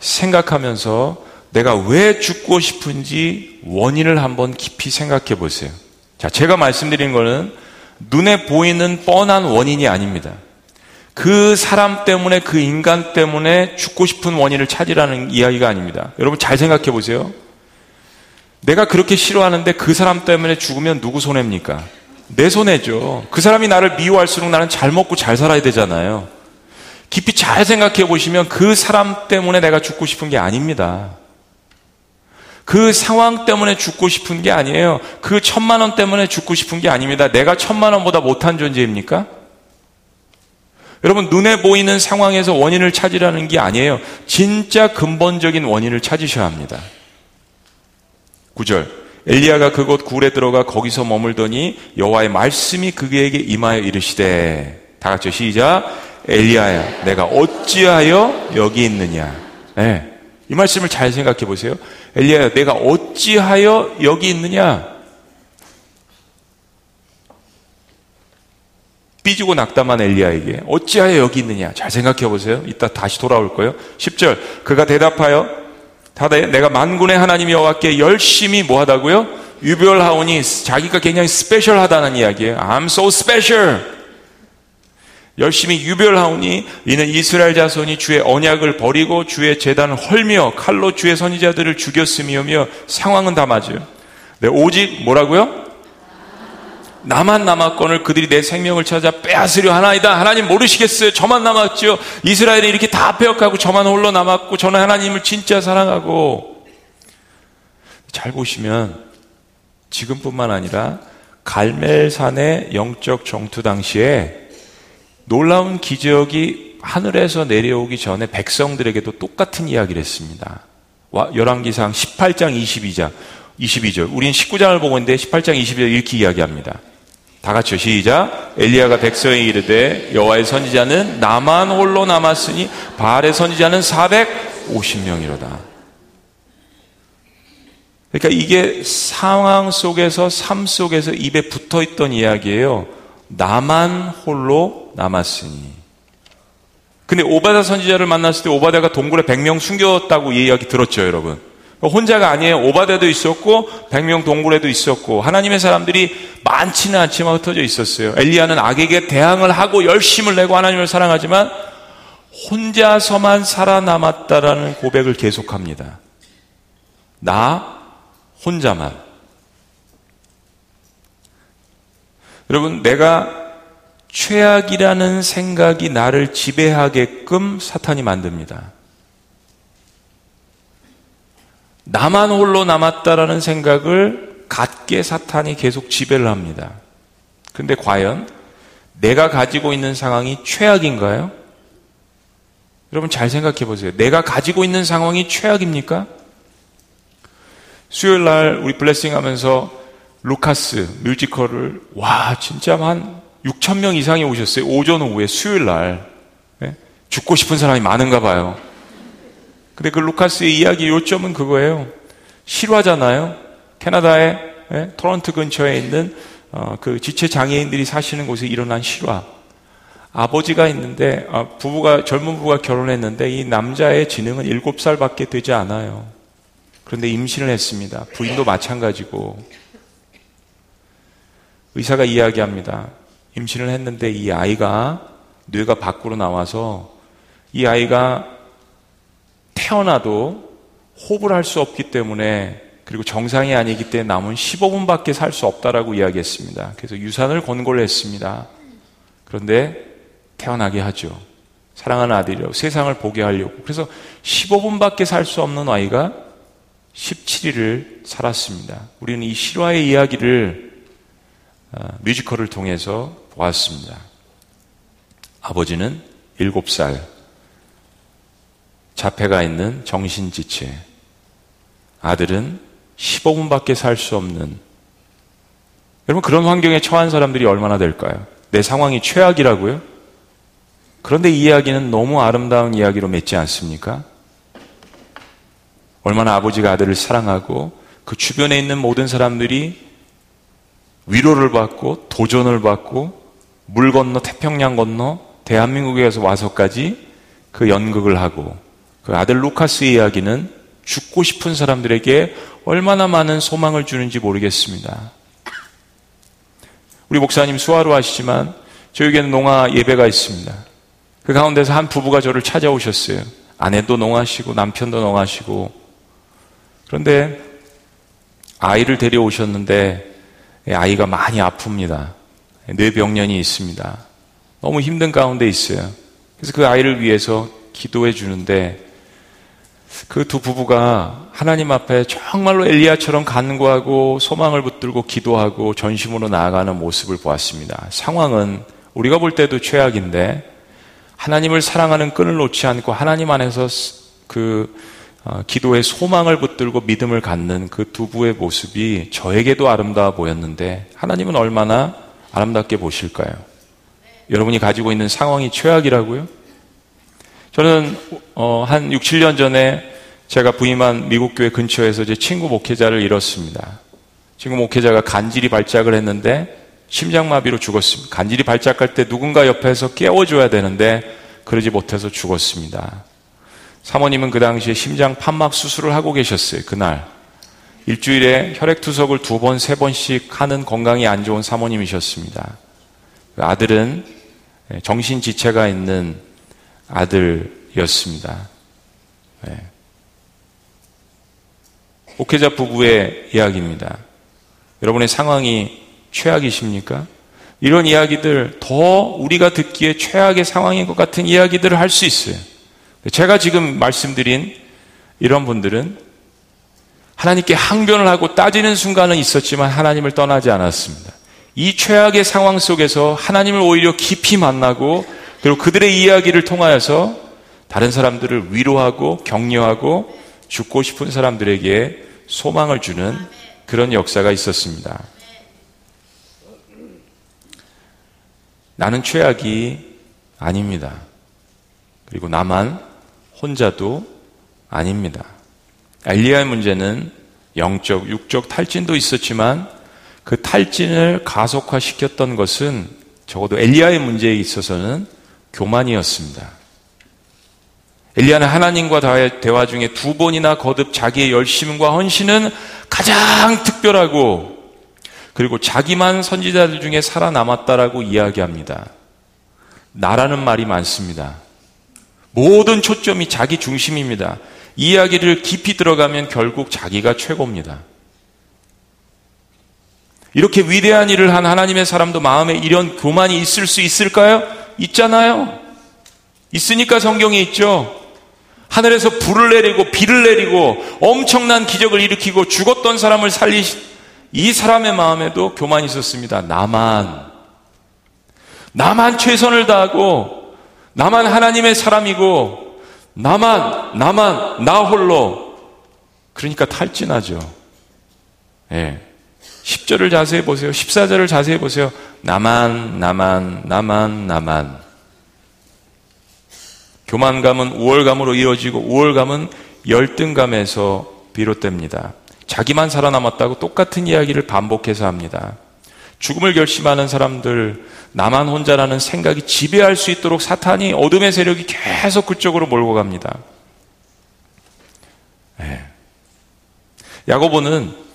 생각하면서 내가 왜 죽고 싶은지 원인을 한번 깊이 생각해 보세요. 자, 제가 말씀드린 거는 눈에 보이는 뻔한 원인이 아닙니다. 그 사람 때문에 그 인간 때문에 죽고 싶은 원인을 찾으라는 이야기가 아닙니다. 여러분 잘 생각해 보세요. 내가 그렇게 싫어하는데 그 사람 때문에 죽으면 누구 손해입니까? 내 손해죠. 그 사람이 나를 미워할수록 나는 잘 먹고 잘 살아야 되잖아요. 깊이 잘 생각해 보시면 그 사람 때문에 내가 죽고 싶은 게 아닙니다. 그 상황 때문에 죽고 싶은 게 아니에요. 그 천만 원 때문에 죽고 싶은 게 아닙니다. 내가 천만 원보다 못한 존재입니까? 여러분, 눈에 보이는 상황에서 원인을 찾으라는 게 아니에요. 진짜 근본적인 원인을 찾으셔야 합니다. 9절. 엘리야가 그곳 굴에 들어가 거기서 머물더니 여호와의 말씀이 그에게 임하여 이르시되 다 같이 시작 엘리야야 내가 어찌하여 여기 있느냐 네. 이 말씀을 잘 생각해 보세요 엘리야야 내가 어찌하여 여기 있느냐 삐지고 낙담한 엘리야에게 어찌하여 여기 있느냐 잘 생각해 보세요. 이따 다시 돌아올 거예요. 10절 그가 대답하여 다대 내가 만군의 하나님 여호와께 열심히 뭐 하다고요? 유별하오니 자기가 굉장히 스페셜하다는 이야기예요. I'm so special. 열심히 유별하오니 이는 이스라엘 자손이 주의 언약을 버리고 주의 재단을 헐며 칼로 주의 선지자들을 죽였음이며 상황은 다 맞아요. 네, 오직 뭐라고요? 나만 남았건을 그들이 내 생명을 찾아 빼앗으려 하나이다. 하나님 모르시겠어요? 저만 남았죠. 이스라엘이 이렇게 다 빼앗가고 저만 홀로 남았고 저는 하나님을 진짜 사랑하고 잘 보시면 지금뿐만 아니라 갈멜산의 영적 정투 당시에 놀라운 기적이 하늘에서 내려오기 전에 백성들에게도 똑같은 이야기를 했습니다. 열왕기상 18장 22장 22절. 우린 19장을 보고 있는데 18장 22절 이렇게 이야기합니다. 다 같이 시작. 엘리야가 백성에 이르되 여호와의 선지자는 나만 홀로 남았으니 바알의 선지자는 450명이로다. 그러니까 이게 상황 속에서 삶 속에서 입에 붙어 있던 이야기예요. 나만 홀로 남았으니. 근데 오바다 선지자를 만났을 때 오바다가 동굴에 100명 숨겼다고 이야기 들었죠, 여러분. 혼자가 아니에요. 오바데도 있었고 백명 동굴에도 있었고 하나님의 사람들이 많지는 않지만 흩어져 있었어요. 엘리야는 악에게 대항을 하고 열심을 내고 하나님을 사랑하지만 혼자서만 살아남았다라는 고백을 계속합니다. 나 혼자만. 여러분, 내가 최악이라는 생각이 나를 지배하게끔 사탄이 만듭니다. 나만 홀로 남았다라는 생각을 갖게 사탄이 계속 지배를 합니다. 근데 과연 내가 가지고 있는 상황이 최악인가요? 여러분 잘 생각해 보세요. 내가 가지고 있는 상황이 최악입니까? 수요일 날 우리 블레싱 하면서 루카스 뮤지컬을 와 진짜 한 6천 명 이상이 오셨어요. 오전 오후에 수요일 날 네? 죽고 싶은 사람이 많은가 봐요. 근데 그 루카스의 이야기 요점은 그거예요. 실화잖아요. 캐나다의 네? 토론토 근처에 있는 어, 그 지체 장애인들이 사시는 곳에 일어난 실화. 아버지가 있는데 아, 부부가 젊은 부부가 결혼했는데 이 남자의 지능은 7살밖에 되지 않아요. 그런데 임신을 했습니다. 부인도 마찬가지고 의사가 이야기합니다. 임신을 했는데 이 아이가 뇌가 밖으로 나와서 이 아이가 태어나도 호흡을 할 수 없기 때문에 그리고 정상이 아니기 때문에 남은 15분밖에 살 수 없다라고 이야기했습니다. 그래서 유산을 권고를 했습니다. 그런데 태어나게 하죠. 사랑하는 아들이라고 세상을 보게 하려고. 그래서 15분밖에 살 수 없는 아이가 17일을 살았습니다. 우리는 이 실화의 이야기를 아, 뮤지컬을 통해서 보았습니다. 아버지는 7살, 자폐가 있는 정신지체, 아들은 15분밖에 살 수 없는 여러분 그런 환경에 처한 사람들이 얼마나 될까요? 내 상황이 최악이라고요? 그런데 이 이야기는 너무 아름다운 이야기로 맺지 않습니까? 얼마나 아버지가 아들을 사랑하고 그 주변에 있는 모든 사람들이 위로를 받고 도전을 받고 물 건너 태평양 건너 대한민국에서 와서까지 그 연극을 하고 그 아들 루카스의 이야기는 죽고 싶은 사람들에게 얼마나 많은 소망을 주는지 모르겠습니다. 우리 목사님 수화로 하시지만 저에게는 농아 예배가 있습니다. 그 가운데서 한 부부가 저를 찾아오셨어요. 아내도 농하시고 남편도 농하시고 그런데 아이를 데려오셨는데 아이가 많이 아픕니다. 뇌병련이 있습니다. 너무 힘든 가운데 있어요. 그래서 그 아이를 위해서 기도해 주는데 그 두 부부가 하나님 앞에 정말로 엘리야처럼 간구하고 소망을 붙들고 기도하고 전심으로 나아가는 모습을 보았습니다. 상황은 우리가 볼 때도 최악인데 하나님을 사랑하는 끈을 놓지 않고 하나님 안에서 그 어, 기도의 소망을 붙들고 믿음을 갖는 그 두 부의 모습이 저에게도 아름다워 보였는데 하나님은 얼마나 아름답게 보실까요? 여러분이 가지고 있는 상황이 최악이라고요? 저는 어, 한 6, 7년 전에 제가 부임한 미국 교회 근처에서 제 친구 목회자를 잃었습니다. 친구 목회자가 간질이 발작을 했는데 심장마비로 죽었습니다. 간질이 발작할 때 누군가 옆에서 깨워줘야 되는데 그러지 못해서 죽었습니다. 사모님은 그 당시에 심장 판막 수술을 하고 계셨어요. 그날. 일주일에 혈액투석을 두 번, 세 번씩 하는 건강이 안 좋은 사모님이셨습니다. 그 아들은 정신지체가 있는 아들이었습니다. 네. 목회자 부부의 이야기입니다. 여러분의 상황이 최악이십니까? 이런 이야기들 더 우리가 듣기에 최악의 상황인 것 같은 이야기들을 할 수 있어요. 제가 지금 말씀드린 이런 분들은 하나님께 항변을 하고 따지는 순간은 있었지만 하나님을 떠나지 않았습니다. 이 최악의 상황 속에서 하나님을 오히려 깊이 만나고 그리고 그들의 이야기를 통하여서 다른 사람들을 위로하고 격려하고 죽고 싶은 사람들에게 소망을 주는 그런 역사가 있었습니다. 나는 최악이 아닙니다. 그리고 나만 혼자도 아닙니다. 엘리야의 문제는 영적, 육적 탈진도 있었지만 그 탈진을 가속화시켰던 것은 적어도 엘리야의 문제에 있어서는 교만이었습니다. 엘리야는 하나님과 대화 중에 두 번이나 거듭 자기의 열심과 헌신은 가장 특별하고 그리고 자기만 선지자들 중에 살아남았다라고 이야기합니다. 나라는 말이 많습니다. 모든 초점이 자기 중심입니다. 이야기를 깊이 들어가면 결국 자기가 최고입니다. 이렇게 위대한 일을 한 하나님의 사람도 마음에 이런 교만이 있을 수 있을까요? 있잖아요. 있으니까 성경에 있죠. 하늘에서 불을 내리고 비를 내리고 엄청난 기적을 일으키고 죽었던 사람을 살리신 이 사람의 마음에도 교만이 있었습니다. 나만. 나만 최선을 다하고 나만 하나님의 사람이고 나만 나만 나 홀로 그러니까 탈진하죠. 예. 10절을 자세히 보세요. 14절을 자세히 보세요. 나만 나만 나만 나만 교만감은 우월감으로 이어지고 우월감은 열등감에서 비롯됩니다. 자기만 살아남았다고 똑같은 이야기를 반복해서 합니다. 죽음을 결심하는 사람들, 나만 혼자라는 생각이 지배할 수 있도록 사탄이 어둠의 세력이 계속 그쪽으로 몰고 갑니다. 네. 야고보는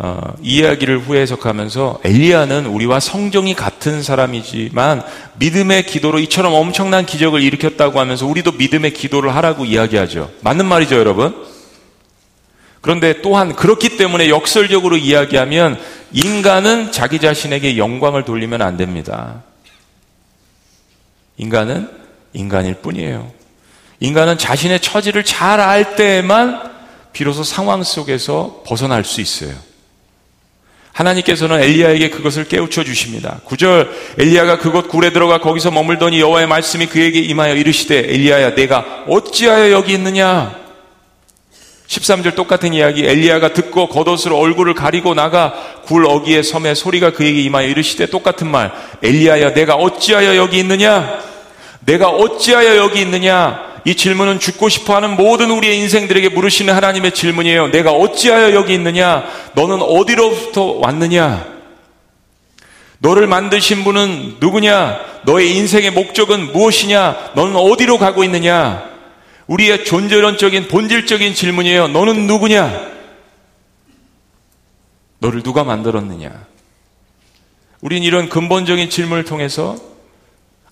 어, 이 이야기를 후에 해석하면서 엘리야는 우리와 성정이 같은 사람이지만 믿음의 기도로 이처럼 엄청난 기적을 일으켰다고 하면서 우리도 믿음의 기도를 하라고 이야기하죠. 맞는 말이죠, 여러분? 그런데 또한 그렇기 때문에 역설적으로 이야기하면 인간은 자기 자신에게 영광을 돌리면 안 됩니다. 인간은 인간일 뿐이에요. 인간은 자신의 처지를 잘 알 때에만 비로소 상황 속에서 벗어날 수 있어요. 하나님께서는 엘리야에게 그것을 깨우쳐 주십니다. 9절 엘리야가 그곳 굴에 들어가 거기서 머물더니 여호와의 말씀이 그에게 임하여 이르시되 엘리야야 내가 어찌하여 여기 있느냐 13절 똑같은 이야기 엘리야가 듣고 겉옷으로 얼굴을 가리고 나가 굴 어기의 섬에 소리가 그에게 임하여 이르시되 똑같은 말 엘리야야 내가 어찌하여 여기 있느냐 내가 어찌하여 여기 있느냐 이 질문은 죽고 싶어 하는 모든 우리의 인생들에게 물으시는 하나님의 질문이에요. 내가 어찌하여 여기 있느냐? 너는 어디로부터 왔느냐? 너를 만드신 분은 누구냐? 너의 인생의 목적은 무엇이냐? 너는 어디로 가고 있느냐? 우리의 존재론적인 본질적인 질문이에요. 너는 누구냐? 너를 누가 만들었느냐? 우린 이런 근본적인 질문을 통해서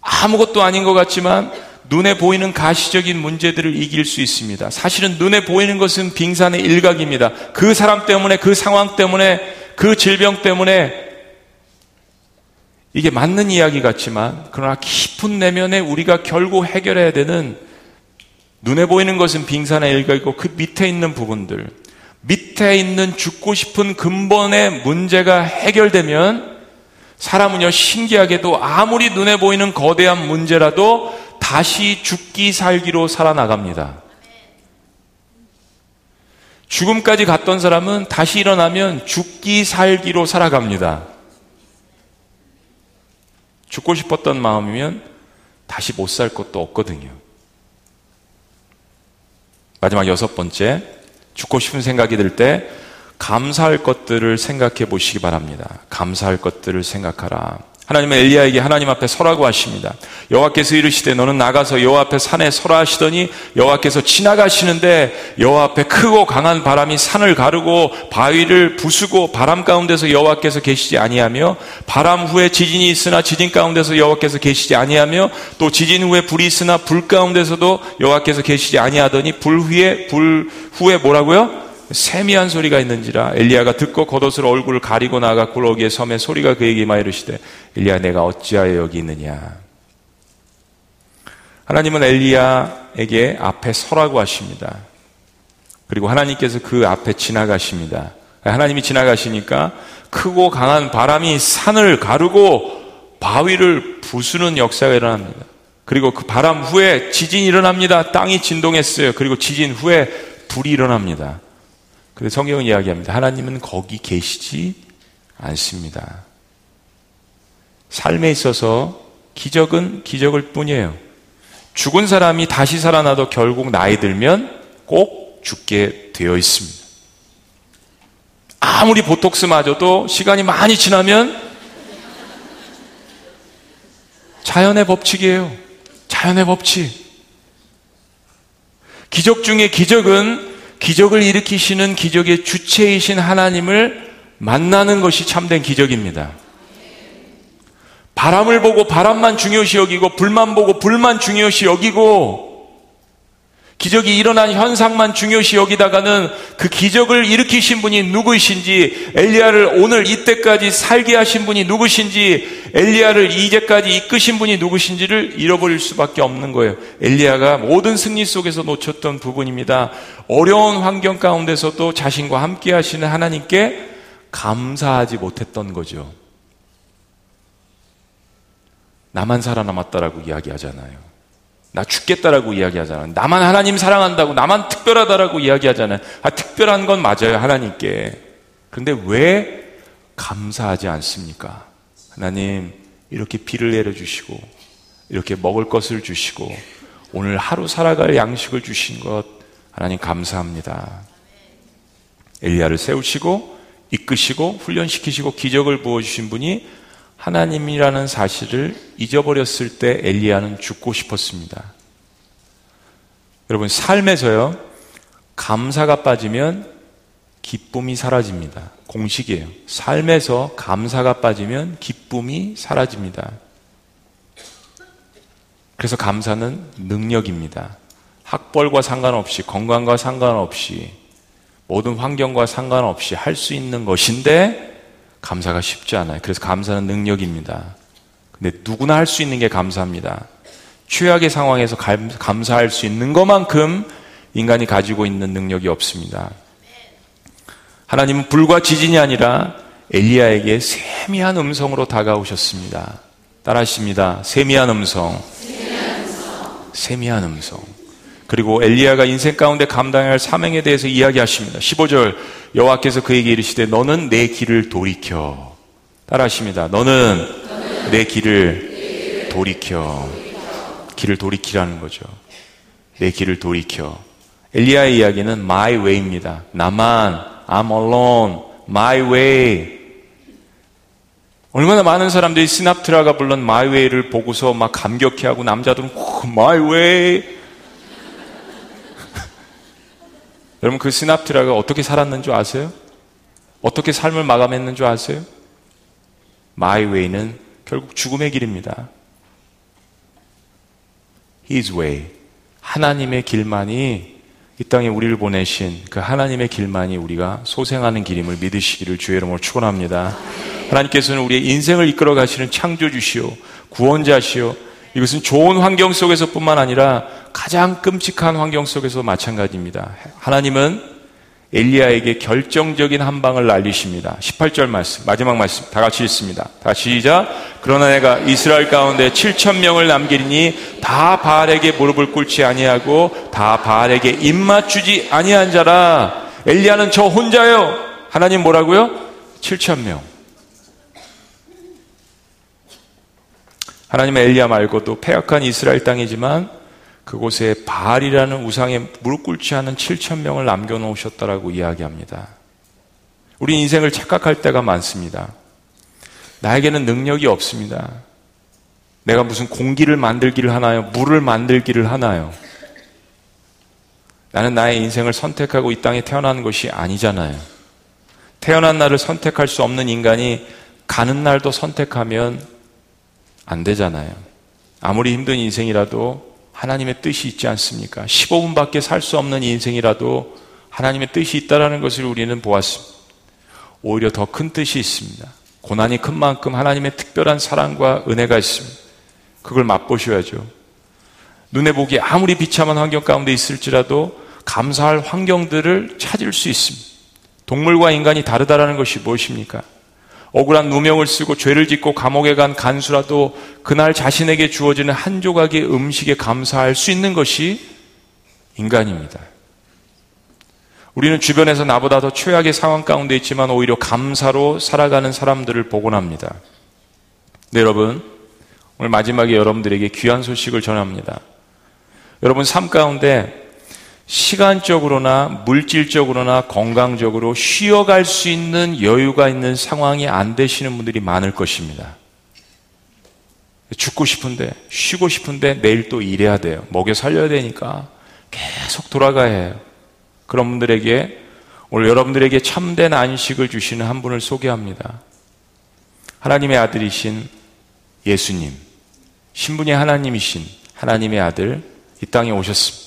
아무것도 아닌 것 같지만 눈에 보이는 가시적인 문제들을 이길 수 있습니다. 사실은 눈에 보이는 것은 빙산의 일각입니다. 그 사람 때문에, 그 상황 때문에, 그 질병 때문에 이게 맞는 이야기 같지만, 그러나 깊은 내면에 우리가 결국 해결해야 되는 눈에 보이는 것은 빙산의 일각이고 그 밑에 있는 부분들, 밑에 있는 죽고 싶은 근본의 문제가 해결되면 사람은요, 신기하게도 아무리 눈에 보이는 거대한 문제라도 다시 죽기 살기로 살아나갑니다. 죽음까지 갔던 사람은 다시 일어나면 죽기 살기로 살아갑니다. 죽고 싶었던 마음이면 다시 못 살 것도 없거든요. 마지막 여섯 번째, 죽고 싶은 생각이 들 때 감사할 것들을 생각해 보시기 바랍니다. 감사할 것들을 생각하라. 하나님은 엘리야에게 하나님 앞에 서라고 하십니다. 여호와께서 이르시되 너는 나가서 여호와 앞에 산에 서라 하시더니 여호와께서 지나가시는데 여호와 앞에 크고 강한 바람이 산을 가르고 바위를 부수고 바람 가운데서 여호와께서 계시지 아니하며 바람 후에 지진이 있으나 지진 가운데서 여호와께서 계시지 아니하며 또 지진 후에 불이 있으나 불 가운데서도 여호와께서 계시지 아니하더니 불 후에 불 후에 뭐라고요? 세미한 소리가 있는지라 엘리야가 듣고 겉옷으로 얼굴을 가리고 나가 굴러기에 섬에 소리가 그에게 마 이르시되 엘리야 내가 어찌하여 여기 있느냐 하나님은 엘리야에게 앞에 서라고 하십니다. 그리고 하나님께서 그 앞에 지나가십니다. 하나님이 지나가시니까 크고 강한 바람이 산을 가르고 바위를 부수는 역사가 일어납니다. 그리고 그 바람 후에 지진이 일어납니다. 땅이 진동했어요. 그리고 지진 후에 불이 일어납니다. 그래서 성경은 이야기합니다. 하나님은 거기 계시지 않습니다. 삶에 있어서 기적은 기적일 뿐이에요. 죽은 사람이 다시 살아나도 결국 나이 들면 꼭 죽게 되어 있습니다. 아무리 보톡스 맞아도 시간이 많이 지나면 자연의 법칙이에요. 자연의 법칙. 기적 중에 기적은 기적을 일으키시는 기적의 주체이신 하나님을 만나는 것이 참된 기적입니다. 바람을 보고 바람만 중요시 여기고 불만 보고 불만 중요시 여기고 기적이 일어난 현상만 중요시 여기다가는 그 기적을 일으키신 분이 누구이신지 엘리야를 오늘 이때까지 살게 하신 분이 누구신지 엘리야를 이제까지 이끄신 분이 누구신지를 잃어버릴 수밖에 없는 거예요. 엘리야가 모든 승리 속에서 놓쳤던 부분입니다. 어려운 환경 가운데서도 자신과 함께 하시는 하나님께 감사하지 못했던 거죠. 나만 살아남았다라고 이야기하잖아요. 나 죽겠다라고 이야기하잖아요. 나만 하나님 사랑한다고, 나만 특별하다라고 이야기하잖아요. 아, 특별한 건 맞아요, 하나님께. 그런데 왜 감사하지 않습니까? 하나님, 이렇게 비를 내려주시고, 이렇게 먹을 것을 주시고, 오늘 하루 살아갈 양식을 주신 것, 하나님 감사합니다. 엘리야를 세우시고, 이끄시고, 훈련시키시고, 기적을 부어주신 분이 하나님이라는 사실을 잊어버렸을 때 엘리야는 죽고 싶었습니다. 여러분, 삶에서요, 감사가 빠지면 기쁨이 사라집니다. 공식이에요. 삶에서 감사가 빠지면 기쁨이 사라집니다. 그래서 감사는 능력입니다. 학벌과 상관없이, 건강과 상관없이, 모든 환경과 상관없이 할 수 있는 것인데, 감사가 쉽지 않아요. 그래서 감사는 능력입니다. 근데 누구나 할 수 있는 게 감사합니다. 최악의 상황에서 감사할 수 있는 것만큼 인간이 가지고 있는 능력이 없습니다. 하나님은 불과 지진이 아니라 엘리야에게 세미한 음성으로 다가오셨습니다. 따라하십니다. 세미한 음성. 세미한 음성. 그리고 엘리야가 인생 가운데 감당해야 할 사명에 대해서 이야기하십니다. 15절 여호와께서 그에게 이르시되 너는 내 길을 돌이켜. 따라하십니다. 너는 내 길을 돌이켜. 길을 돌이키라는 거죠. 내 길을 돌이켜. 엘리야의 이야기는 my way입니다. 나만 I'm alone. my way. 얼마나 많은 사람들이 시납트라가 불른 my way를 보고서 막 감격해하고 남자들은 my way 여러분 그 시납트라가 어떻게 살았는 줄 아세요? 어떻게 삶을 마감했는 줄 아세요? 마이웨이는 결국 죽음의 길입니다. His way. 하나님의 길만이 이 땅에 우리를 보내신 그 하나님의 길만이 우리가 소생하는 길임을 믿으시기를 주의 이름으로 축원합니다. 하나님께서는 우리의 인생을 이끌어 가시는 창조주시오, 구원자시오. 이것은 좋은 환경 속에서뿐만 아니라 가장 끔찍한 환경 속에서 마찬가지입니다. 하나님은 엘리야에게 결정적인 한 방을 날리십니다. 18절 말씀, 마지막 말씀, 다 같이 읽습니다. 다 같이 시작. 그러나 내가 이스라엘 가운데 7천 명을 남기리니 다 바알에게 무릎을 꿇지 아니하고 다 바알에게 입맞추지 아니한 자라. 엘리야는 저 혼자요. 하나님 뭐라고요? 7천 명. 하나님은 엘리야 말고도 폐역한 이스라엘 땅이지만 그곳에 바알이라는 우상에 무릎 꿇지 않은 7천 명을 남겨 놓으셨다라고 이야기합니다. 우리 인생을 착각할 때가 많습니다. 나에게는 능력이 없습니다. 내가 무슨 공기를 만들기를 하나요? 물을 만들기를 하나요? 나는 나의 인생을 선택하고 이 땅에 태어난 것이 아니잖아요. 태어난 날을 선택할 수 없는 인간이 가는 날도 선택하면 안 되잖아요. 아무리 힘든 인생이라도 하나님의 뜻이 있지 않습니까? 15분밖에 살 수 없는 인생이라도 하나님의 뜻이 있다라는 것을 우리는 보았습니다. 오히려 더 큰 뜻이 있습니다. 고난이 큰 만큼 하나님의 특별한 사랑과 은혜가 있습니다. 그걸 맛보셔야죠. 눈에 보기 아무리 비참한 환경 가운데 있을지라도 감사할 환경들을 찾을 수 있습니다. 동물과 인간이 다르다라는 것이 무엇입니까? 억울한 누명을 쓰고 죄를 짓고 감옥에 간 간수라도 그날 자신에게 주어지는 한 조각의 음식에 감사할 수 있는 것이 인간입니다. 우리는 주변에서 나보다 더 최악의 상황 가운데 있지만 오히려 감사로 살아가는 사람들을 보곤 합니다. 네, 여러분. 오늘 마지막에 여러분들에게 귀한 소식을 전합니다. 여러분 삶 가운데 시간적으로나 물질적으로나 건강적으로 쉬어갈 수 있는 여유가 있는 상황이 안 되시는 분들이 많을 것입니다. 죽고 싶은데, 쉬고 싶은데 내일 또 일해야 돼요. 먹여 살려야 되니까 계속 돌아가야 해요. 그런 분들에게 오늘 여러분들에게 참된 안식을 주시는 한 분을 소개합니다. 하나님의 아들이신 예수님, 신분이 하나님이신 하나님의 아들 이 땅에 오셨습니다.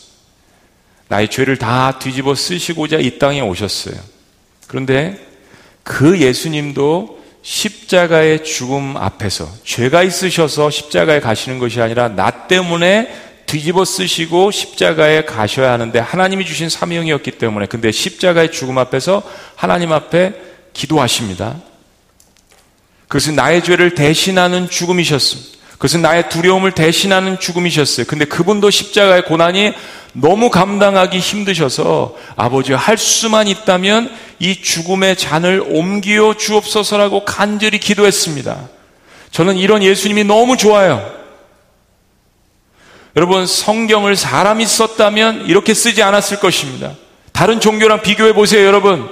나의 죄를 다 뒤집어 쓰시고자 이 땅에 오셨어요. 그런데 그 예수님도 십자가의 죽음 앞에서 죄가 있으셔서 십자가에 가시는 것이 아니라 나 때문에 뒤집어 쓰시고 십자가에 가셔야 하는데 하나님이 주신 사명이었기 때문에 근데 십자가의 죽음 앞에서 하나님 앞에 기도하십니다. 그것은 나의 죄를 대신하는 죽음이셨습니다. 그것은 나의 두려움을 대신하는 죽음이셨어요. 근데 그분도 십자가의 고난이 너무 감당하기 힘드셔서 아버지 할 수만 있다면 이 죽음의 잔을 옮기어 주옵소서라고 간절히 기도했습니다. 저는 이런 예수님이 너무 좋아요. 여러분, 성경을 사람이 썼다면 이렇게 쓰지 않았을 것입니다. 다른 종교랑 비교해 보세요, 여러분.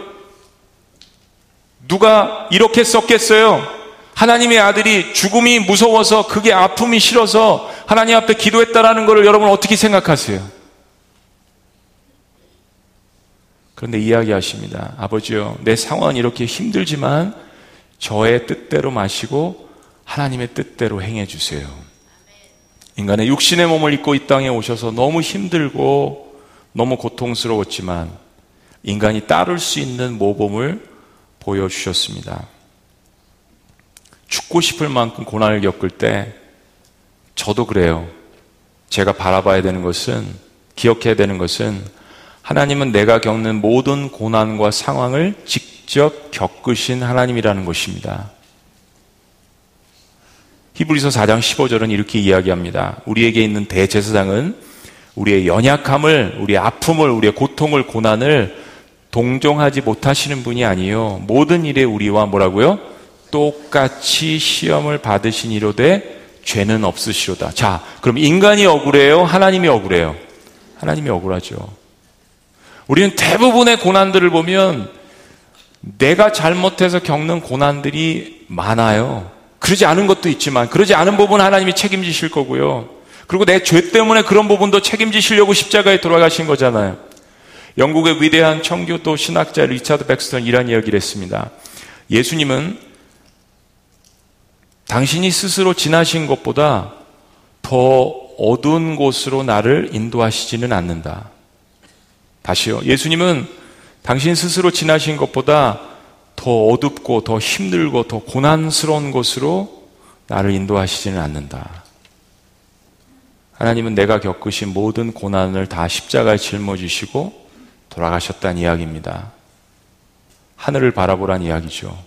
누가 이렇게 썼겠어요? 하나님의 아들이 죽음이 무서워서 그게 아픔이 싫어서 하나님 앞에 기도했다라는 것을 여러분 어떻게 생각하세요? 그런데 이야기하십니다. 아버지요, 내 상황은 이렇게 힘들지만 저의 뜻대로 마시고 하나님의 뜻대로 행해 주세요. 인간의 육신의 몸을 입고 이 땅에 오셔서 너무 힘들고 너무 고통스러웠지만 인간이 따를 수 있는 모범을 보여주셨습니다. 죽고 싶을 만큼 고난을 겪을 때 저도 그래요. 제가 바라봐야 되는 것은 기억해야 되는 것은 하나님은 내가 겪는 모든 고난과 상황을 직접 겪으신 하나님이라는 것입니다. 히브리서 4장 15절은 이렇게 이야기합니다. 우리에게 있는 대제사장은 우리의 연약함을, 우리의 아픔을, 우리의 고통을, 고난을 동정하지 못하시는 분이 아니요. 모든 일에 우리와 뭐라고요? 똑같이 시험을 받으신 이로되 죄는 없으시로다. 자, 그럼 인간이 억울해요? 하나님이 억울해요? 하나님이 억울하죠. 우리는 대부분의 고난들을 보면 내가 잘못해서 겪는 고난들이 많아요. 그러지 않은 것도 있지만 그러지 않은 부분 하나님이 책임지실 거고요. 그리고 내 죄 때문에 그런 부분도 책임지시려고 십자가에 돌아가신 거잖아요. 영국의 위대한 청교도 신학자 리차드 백스터는 이런 이야기를 했습니다. 예수님은 당신이 스스로 지나신 것보다 더 어두운 곳으로 나를 인도하시지는 않는다. 다시요. 예수님은 당신 스스로 지나신 것보다 더 어둡고 더 힘들고 더 고난스러운 곳으로 나를 인도하시지는 않는다. 하나님은 내가 겪으신 모든 고난을 다 십자가에 짊어지시고 돌아가셨다는 이야기입니다. 하늘을 바라보란 이야기죠.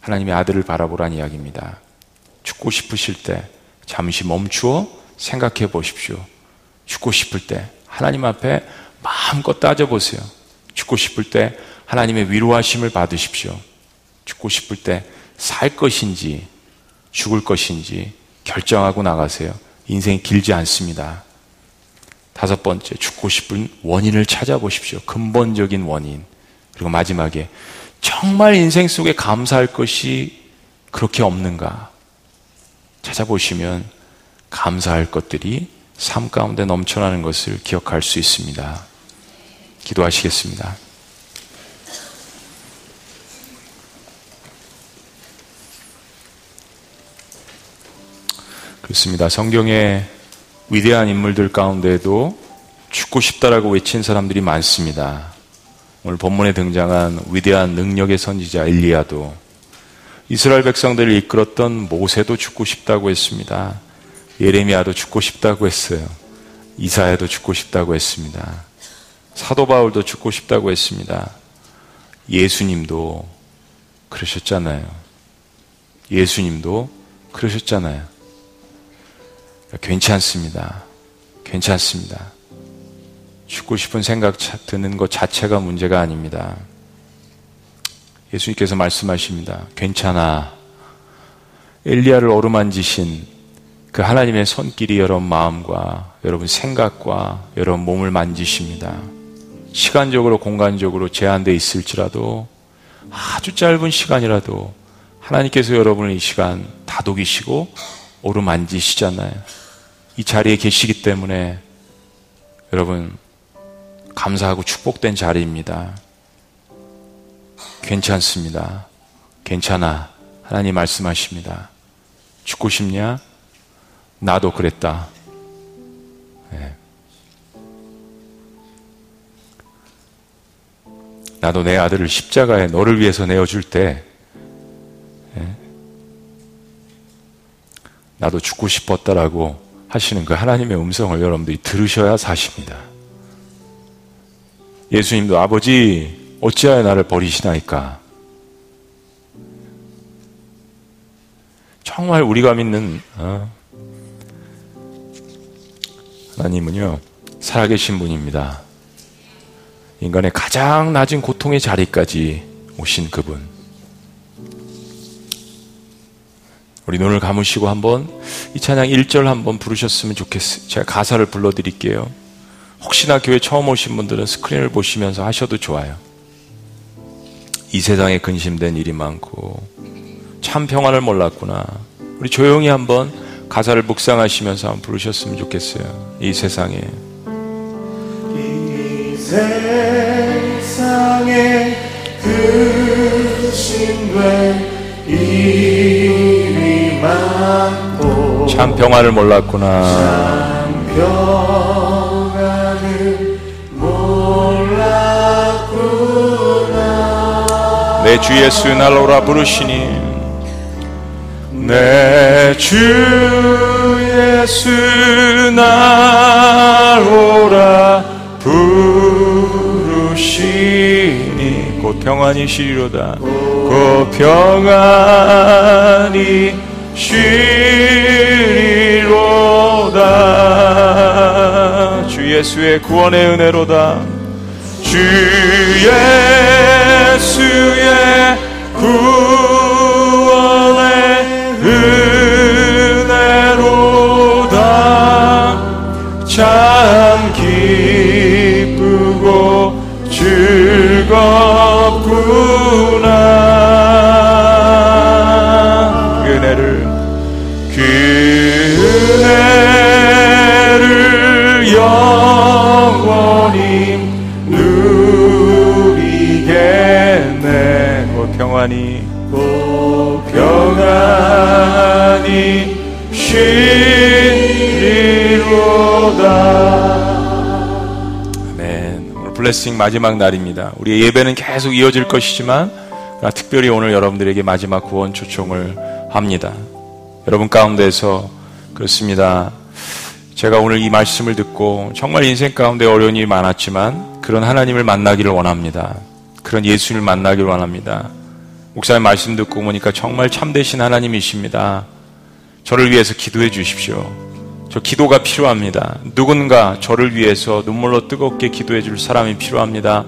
하나님의 아들을 바라보란 이야기입니다. 죽고 싶으실 때 잠시 멈추어 생각해 보십시오. 죽고 싶을 때 하나님 앞에 마음껏 따져보세요. 죽고 싶을 때 하나님의 위로하심을 받으십시오. 죽고 싶을 때 살 것인지 죽을 것인지 결정하고 나가세요. 인생이 길지 않습니다. 다섯 번째, 죽고 싶은 원인을 찾아보십시오. 근본적인 원인. 그리고 마지막에 정말 인생 속에 감사할 것이 그렇게 없는가? 찾아보시면 감사할 것들이 삶 가운데 넘쳐나는 것을 기억할 수 있습니다. 기도하시겠습니다. 그렇습니다. 성경의 위대한 인물들 가운데에도 죽고 싶다라고 외친 사람들이 많습니다. 오늘 본문에 등장한 위대한 능력의 선지자 엘리야도 이스라엘 백성들을 이끌었던 모세도 죽고 싶다고 했습니다. 예레미야도 죽고 싶다고 했어요. 이사야도 죽고 싶다고 했습니다. 사도 바울도 죽고 싶다고 했습니다. 예수님도 그러셨잖아요. 예수님도 그러셨잖아요. 괜찮습니다. 괜찮습니다. 죽고 싶은 생각 드는 것 자체가 문제가 아닙니다. 예수님께서 말씀하십니다. 괜찮아. 엘리야를 어루만지신 그 하나님의 손길이 여러분 마음과 여러분 생각과 여러분 몸을 만지십니다. 시간적으로 공간적으로 제한되어 있을지라도 아주 짧은 시간이라도 하나님께서 여러분을 이 시간 다독이시고 오르만지시잖아요. 이 자리에 계시기 때문에 여러분 감사하고 축복된 자리입니다. 괜찮습니다. 괜찮아. 하나님 말씀하십니다. 죽고 싶냐? 나도 그랬다. 네. 나도 내 아들을 십자가에 너를 위해서 내어줄 때 네. 나도 죽고 싶었다라고 하시는 그 하나님의 음성을 여러분들이 들으셔야 사십니다. 예수님도 아버지 어찌하여 나를 버리시나이까? 정말 우리가 믿는 어, 하나님은요, 살아계신 분입니다. 인간의 가장 낮은 고통의 자리까지 오신 그분. 우리 눈을 감으시고 한번 이 찬양 1절 한번 부르셨으면 좋겠어요. 제가 가사를 불러드릴게요. 혹시나 교회 처음 오신 분들은 스크린을 보시면서 하셔도 좋아요. 이 세상에 근심된 일이 많고 참 평안을 몰랐구나. 우리 조용히 한번 가사를 묵상하시면서 한번 부르셨으면 좋겠어요. 이 세상에. 이 세상에 근심된 일이 많고 참 평안을 몰랐구나. 참 평 내 주 예수 날 오라 부르시니. 내 주 예수 날 오라 부르시니. 곧 평안이 시리로다. 곧 평안이 시리로다. 주 예수의 구원의 은혜로다. 주 예수 의 구원의 평안이 쉬리로다 아멘 오늘 블레싱 마지막 날입니다 우리의 예배는 계속 이어질 것이지만 특별히 오늘 여러분들에게 마지막 구원 초청을 합니다 여러분 가운데서 그렇습니다 제가 오늘 이 말씀을 듣고 정말 인생 가운데 어려운 일이 많았지만 그런 하나님을 만나기를 원합니다. 그런 예수님을 만나기를 원합니다. 목사님 말씀 듣고 보니까 정말 참되신 하나님이십니다. 저를 위해서 기도해 주십시오. 저 기도가 필요합니다. 누군가 저를 위해서 눈물로 뜨겁게 기도해 줄 사람이 필요합니다.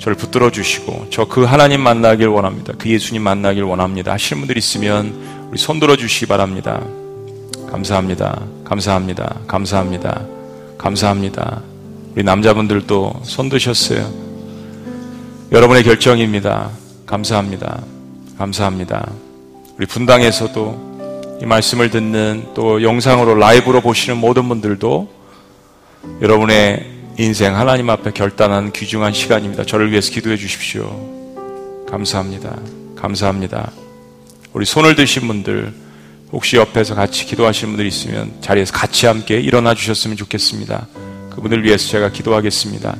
저를 붙들어 주시고 저 그 하나님 만나길 원합니다. 그 예수님 만나길 원합니다. 하시는 분들 있으면 우리 손 들어 주시기 바랍니다. 감사합니다. 감사합니다. 감사합니다. 감사합니다. 우리 남자분들도 손 드셨어요. 여러분의 결정입니다. 감사합니다. 감사합니다. 우리 분당에서도 이 말씀을 듣는 또 영상으로 라이브로 보시는 모든 분들도 여러분의 인생 하나님 앞에 결단한 귀중한 시간입니다. 저를 위해서 기도해 주십시오. 감사합니다. 감사합니다. 우리 손을 드신 분들 혹시 옆에서 같이 기도하시는 분들 있으면 자리에서 같이 함께 일어나 주셨으면 좋겠습니다. 그분을 위해서 제가 기도하겠습니다.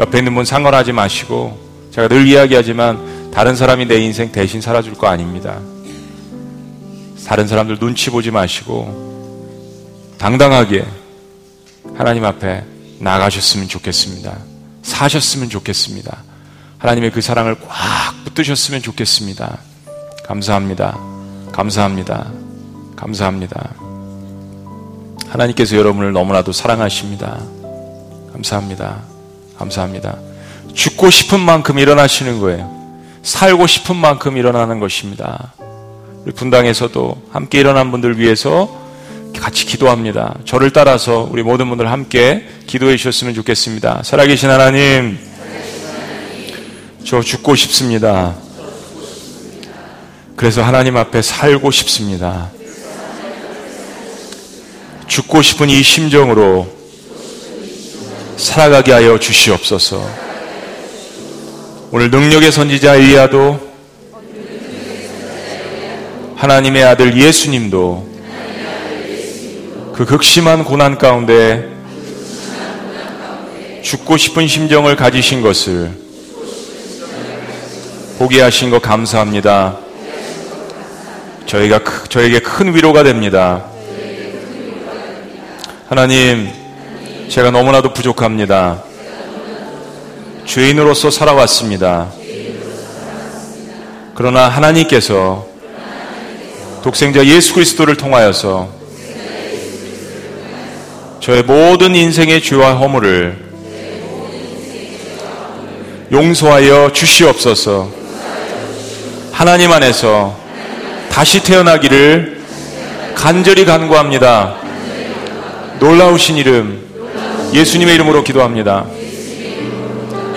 옆에 있는 분 상관하지 마시고 제가 늘 이야기하지만 다른 사람이 내 인생 대신 살아줄 거 아닙니다. 다른 사람들 눈치 보지 마시고 당당하게 하나님 앞에 나가셨으면 좋겠습니다. 사셨으면 좋겠습니다. 하나님의 그 사랑을 꽉 붙드셨으면 좋겠습니다. 감사합니다. 감사합니다. 감사합니다. 하나님께서 여러분을 너무나도 사랑하십니다. 감사합니다. 감사합니다. 죽고 싶은 만큼 일어나시는 거예요. 살고 싶은 만큼 일어나는 것입니다. 우리 분당에서도 함께 일어난 분들 위해서 같이 기도합니다. 저를 따라서 우리 모든 분들 함께 기도해 주셨으면 좋겠습니다. 살아계신 하나님, 저 죽고 싶습니다. 그래서 하나님 앞에 살고 싶습니다. 죽고 싶은 이 심정으로 살아가게 하여 주시옵소서. 오늘 능력의 선지자 엘리야도 하나님의 아들 예수님도 그 극심한 고난 가운데 죽고 싶은 심정을 가지신 것을 보게 하신 것 감사합니다. 저희가 저에게 큰 위로가 됩니다. 하나님, 제가 너무나도 부족합니다. 죄인으로서 살아왔습니다. 그러나 하나님께서 독생자 예수 그리스도를 통하여서 저의 모든 인생의 죄와 허물을 용서하여 주시옵소서. 하나님 안에서 다시 태어나기를 간절히 간구합니다. 놀라우신 이름 예수님의 이름으로 기도합니다.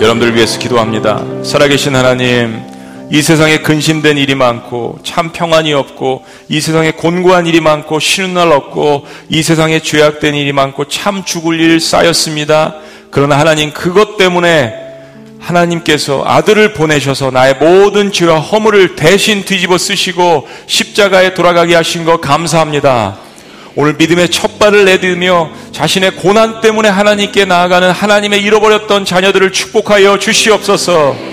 여러분들을 위해서 기도합니다. 살아계신 하나님, 이 세상에 근심된 일이 많고 참 평안이 없고 이 세상에 곤고한 일이 많고 쉬는 날 없고 이 세상에 죄악된 일이 많고 참 죽을 일 쌓였습니다. 그러나 하나님 그것 때문에 하나님께서 아들을 보내셔서 나의 모든 죄와 허물을 대신 뒤집어 쓰시고 십자가에 돌아가게 하신 것 감사합니다. 오늘 믿음의 첫 발을 내딛으며 자신의 고난 때문에 하나님께 나아가는 하나님의 잃어버렸던 자녀들을 축복하여 주시옵소서.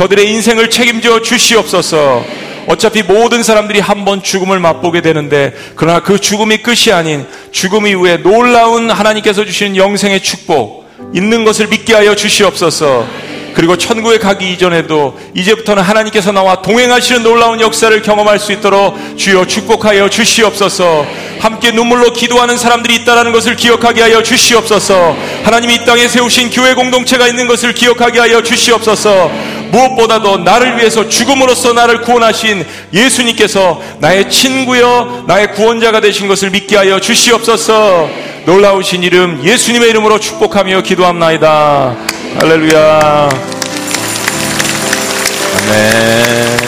저들의 인생을 책임져 주시옵소서. 어차피 모든 사람들이 한 번 죽음을 맛보게 되는데 그러나 그 죽음이 끝이 아닌 죽음 이후에 놀라운 하나님께서 주신 영생의 축복 있는 것을 믿게 하여 주시옵소서. 그리고 천국에 가기 이전에도 이제부터는 하나님께서 나와 동행하시는 놀라운 역사를 경험할 수 있도록 주여 축복하여 주시옵소서. 함께 눈물로 기도하는 사람들이 있다는 것을 기억하게 하여 주시옵소서. 하나님이 이 땅에 세우신 교회 공동체가 있는 것을 기억하게 하여 주시옵소서. 무엇보다도 나를 위해서 죽음으로써 나를 구원하신 예수님께서 나의 친구여 나의 구원자가 되신 것을 믿게 하여 주시옵소서. 놀라우신 이름 예수님의 이름으로 축복하며 기도합나이다. 할렐루야. 아멘.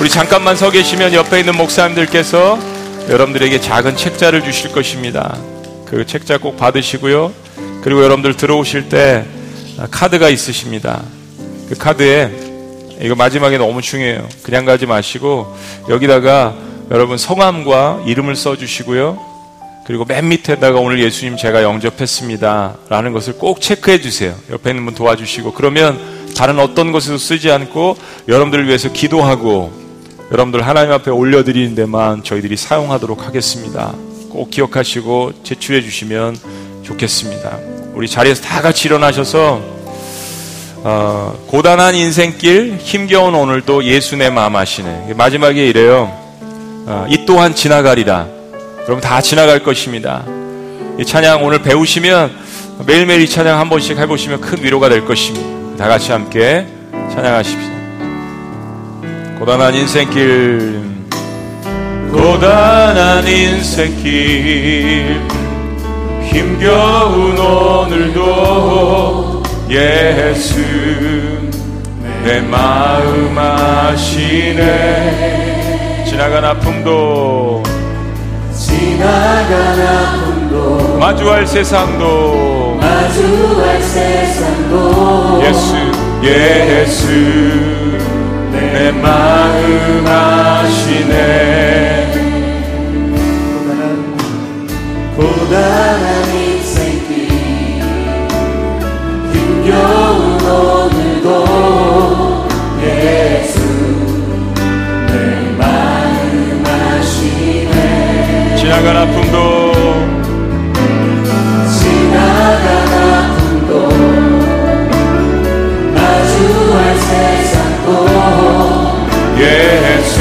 우리 잠깐만 서 계시면 옆에 있는 목사님들께서 여러분들에게 작은 책자를 주실 것입니다. 그 책자 꼭 받으시고요. 그리고 여러분들 들어오실 때 카드가 있으십니다. 그 카드에 이거 마지막에 너무 중요해요. 그냥 가지 마시고 여기다가 여러분 성함과 이름을 써주시고요. 그리고 맨 밑에다가 오늘 예수님 제가 영접했습니다. 라는 것을 꼭 체크해 주세요. 옆에 있는 분 도와주시고. 그러면 다른 어떤 것에도 쓰지 않고 여러분들을 위해서 기도하고 여러분들 하나님 앞에 올려드리는 데만 저희들이 사용하도록 하겠습니다. 꼭 기억하시고 제출해 주시면 좋겠습니다. 우리 자리에서 다 같이 일어나셔서 어, 고단한 인생길 힘겨운 오늘도 예수 내 마음 하시네. 마지막에 이래요. 어, 이 또한 지나가리라. 여러분 다 지나갈 것입니다. 이 찬양 오늘 배우시면 매일매일 이 찬양 한 번씩 해보시면 큰 위로가 될 것입니다. 다 같이 함께 찬양하십시오. 고단한 인생길, 고단한 인생길, 힘겨운 오늘도 예수 내 마음 아시네. 지나간 아픔도 지나간 아픔도 마주할 세상도 마주할 세상도 예수 예수 내 마음 아시네 고단한 인생길. 힘겨운 오늘도 예수 내 마음 아시네. 지나간 아픔도 지나간 아픔도 마주할 세상도 예수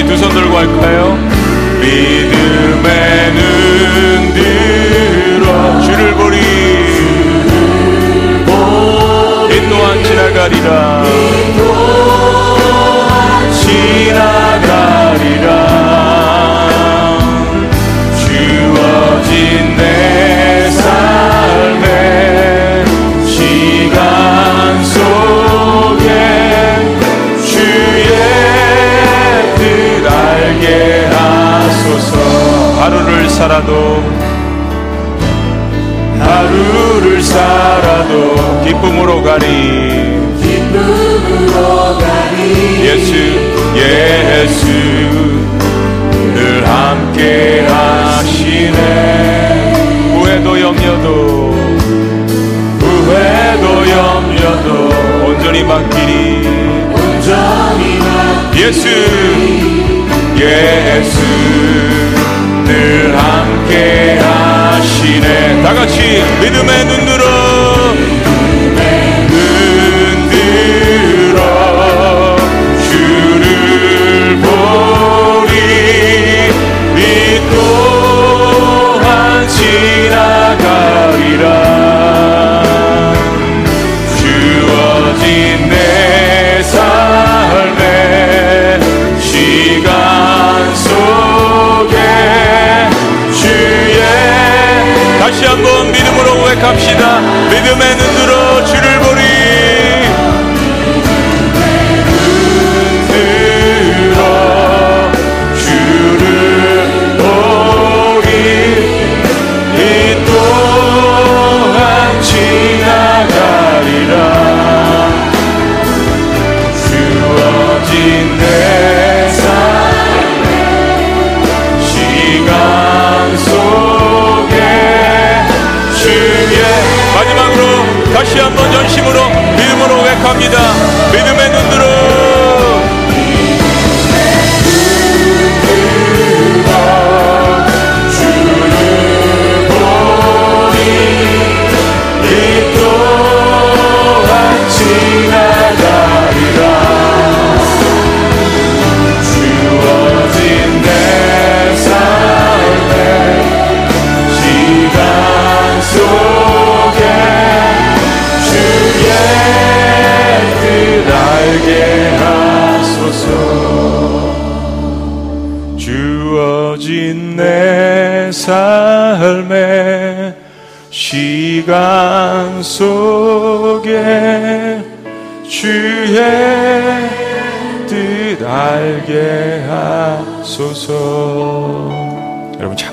같이 두 손 들고 할까요? 믿음의 눈 들어 주를 보리. 이 또한 지나가리라. 지나가리라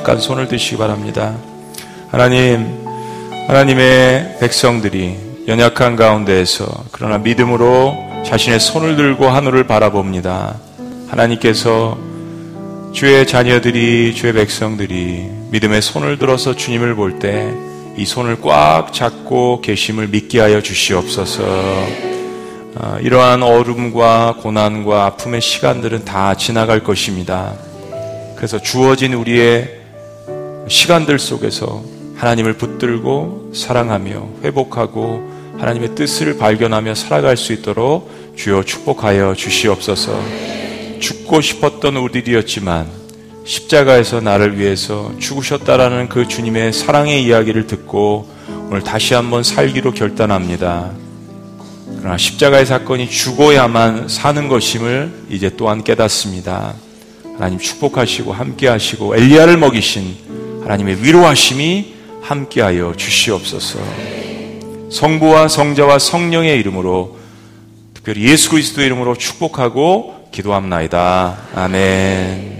잠깐 손을 드시기 바랍니다. 하나님, 하나님의 백성들이 연약한 가운데에서 그러나 믿음으로 자신의 손을 들고 하늘을 바라봅니다. 하나님께서 주의 자녀들이 주의 백성들이 믿음의 손을 들어서 주님을 볼 때 이 손을 꽉 잡고 계심을 믿게 하여 주시옵소서. 아, 이러한 어둠과 고난과 아픔의 시간들은 다 지나갈 것입니다. 그래서 주어진 우리의 시간들 속에서 하나님을 붙들고 사랑하며 회복하고 하나님의 뜻을 발견하며 살아갈 수 있도록 주여 축복하여 주시옵소서. 죽고 싶었던 우리들이었지만 십자가에서 나를 위해서 죽으셨다라는 그 주님의 사랑의 이야기를 듣고 오늘 다시 한번 살기로 결단합니다. 그러나 십자가의 사건이 죽어야만 사는 것임을 이제 또한 깨닫습니다. 하나님 축복하시고 함께 하시고 엘리야를 먹이신 하나님의 위로하심이 함께하여 주시옵소서. 성부와 성자와 성령의 이름으로 특별히 예수 그리스도의 이름으로 축복하고 기도합나이다. 아멘.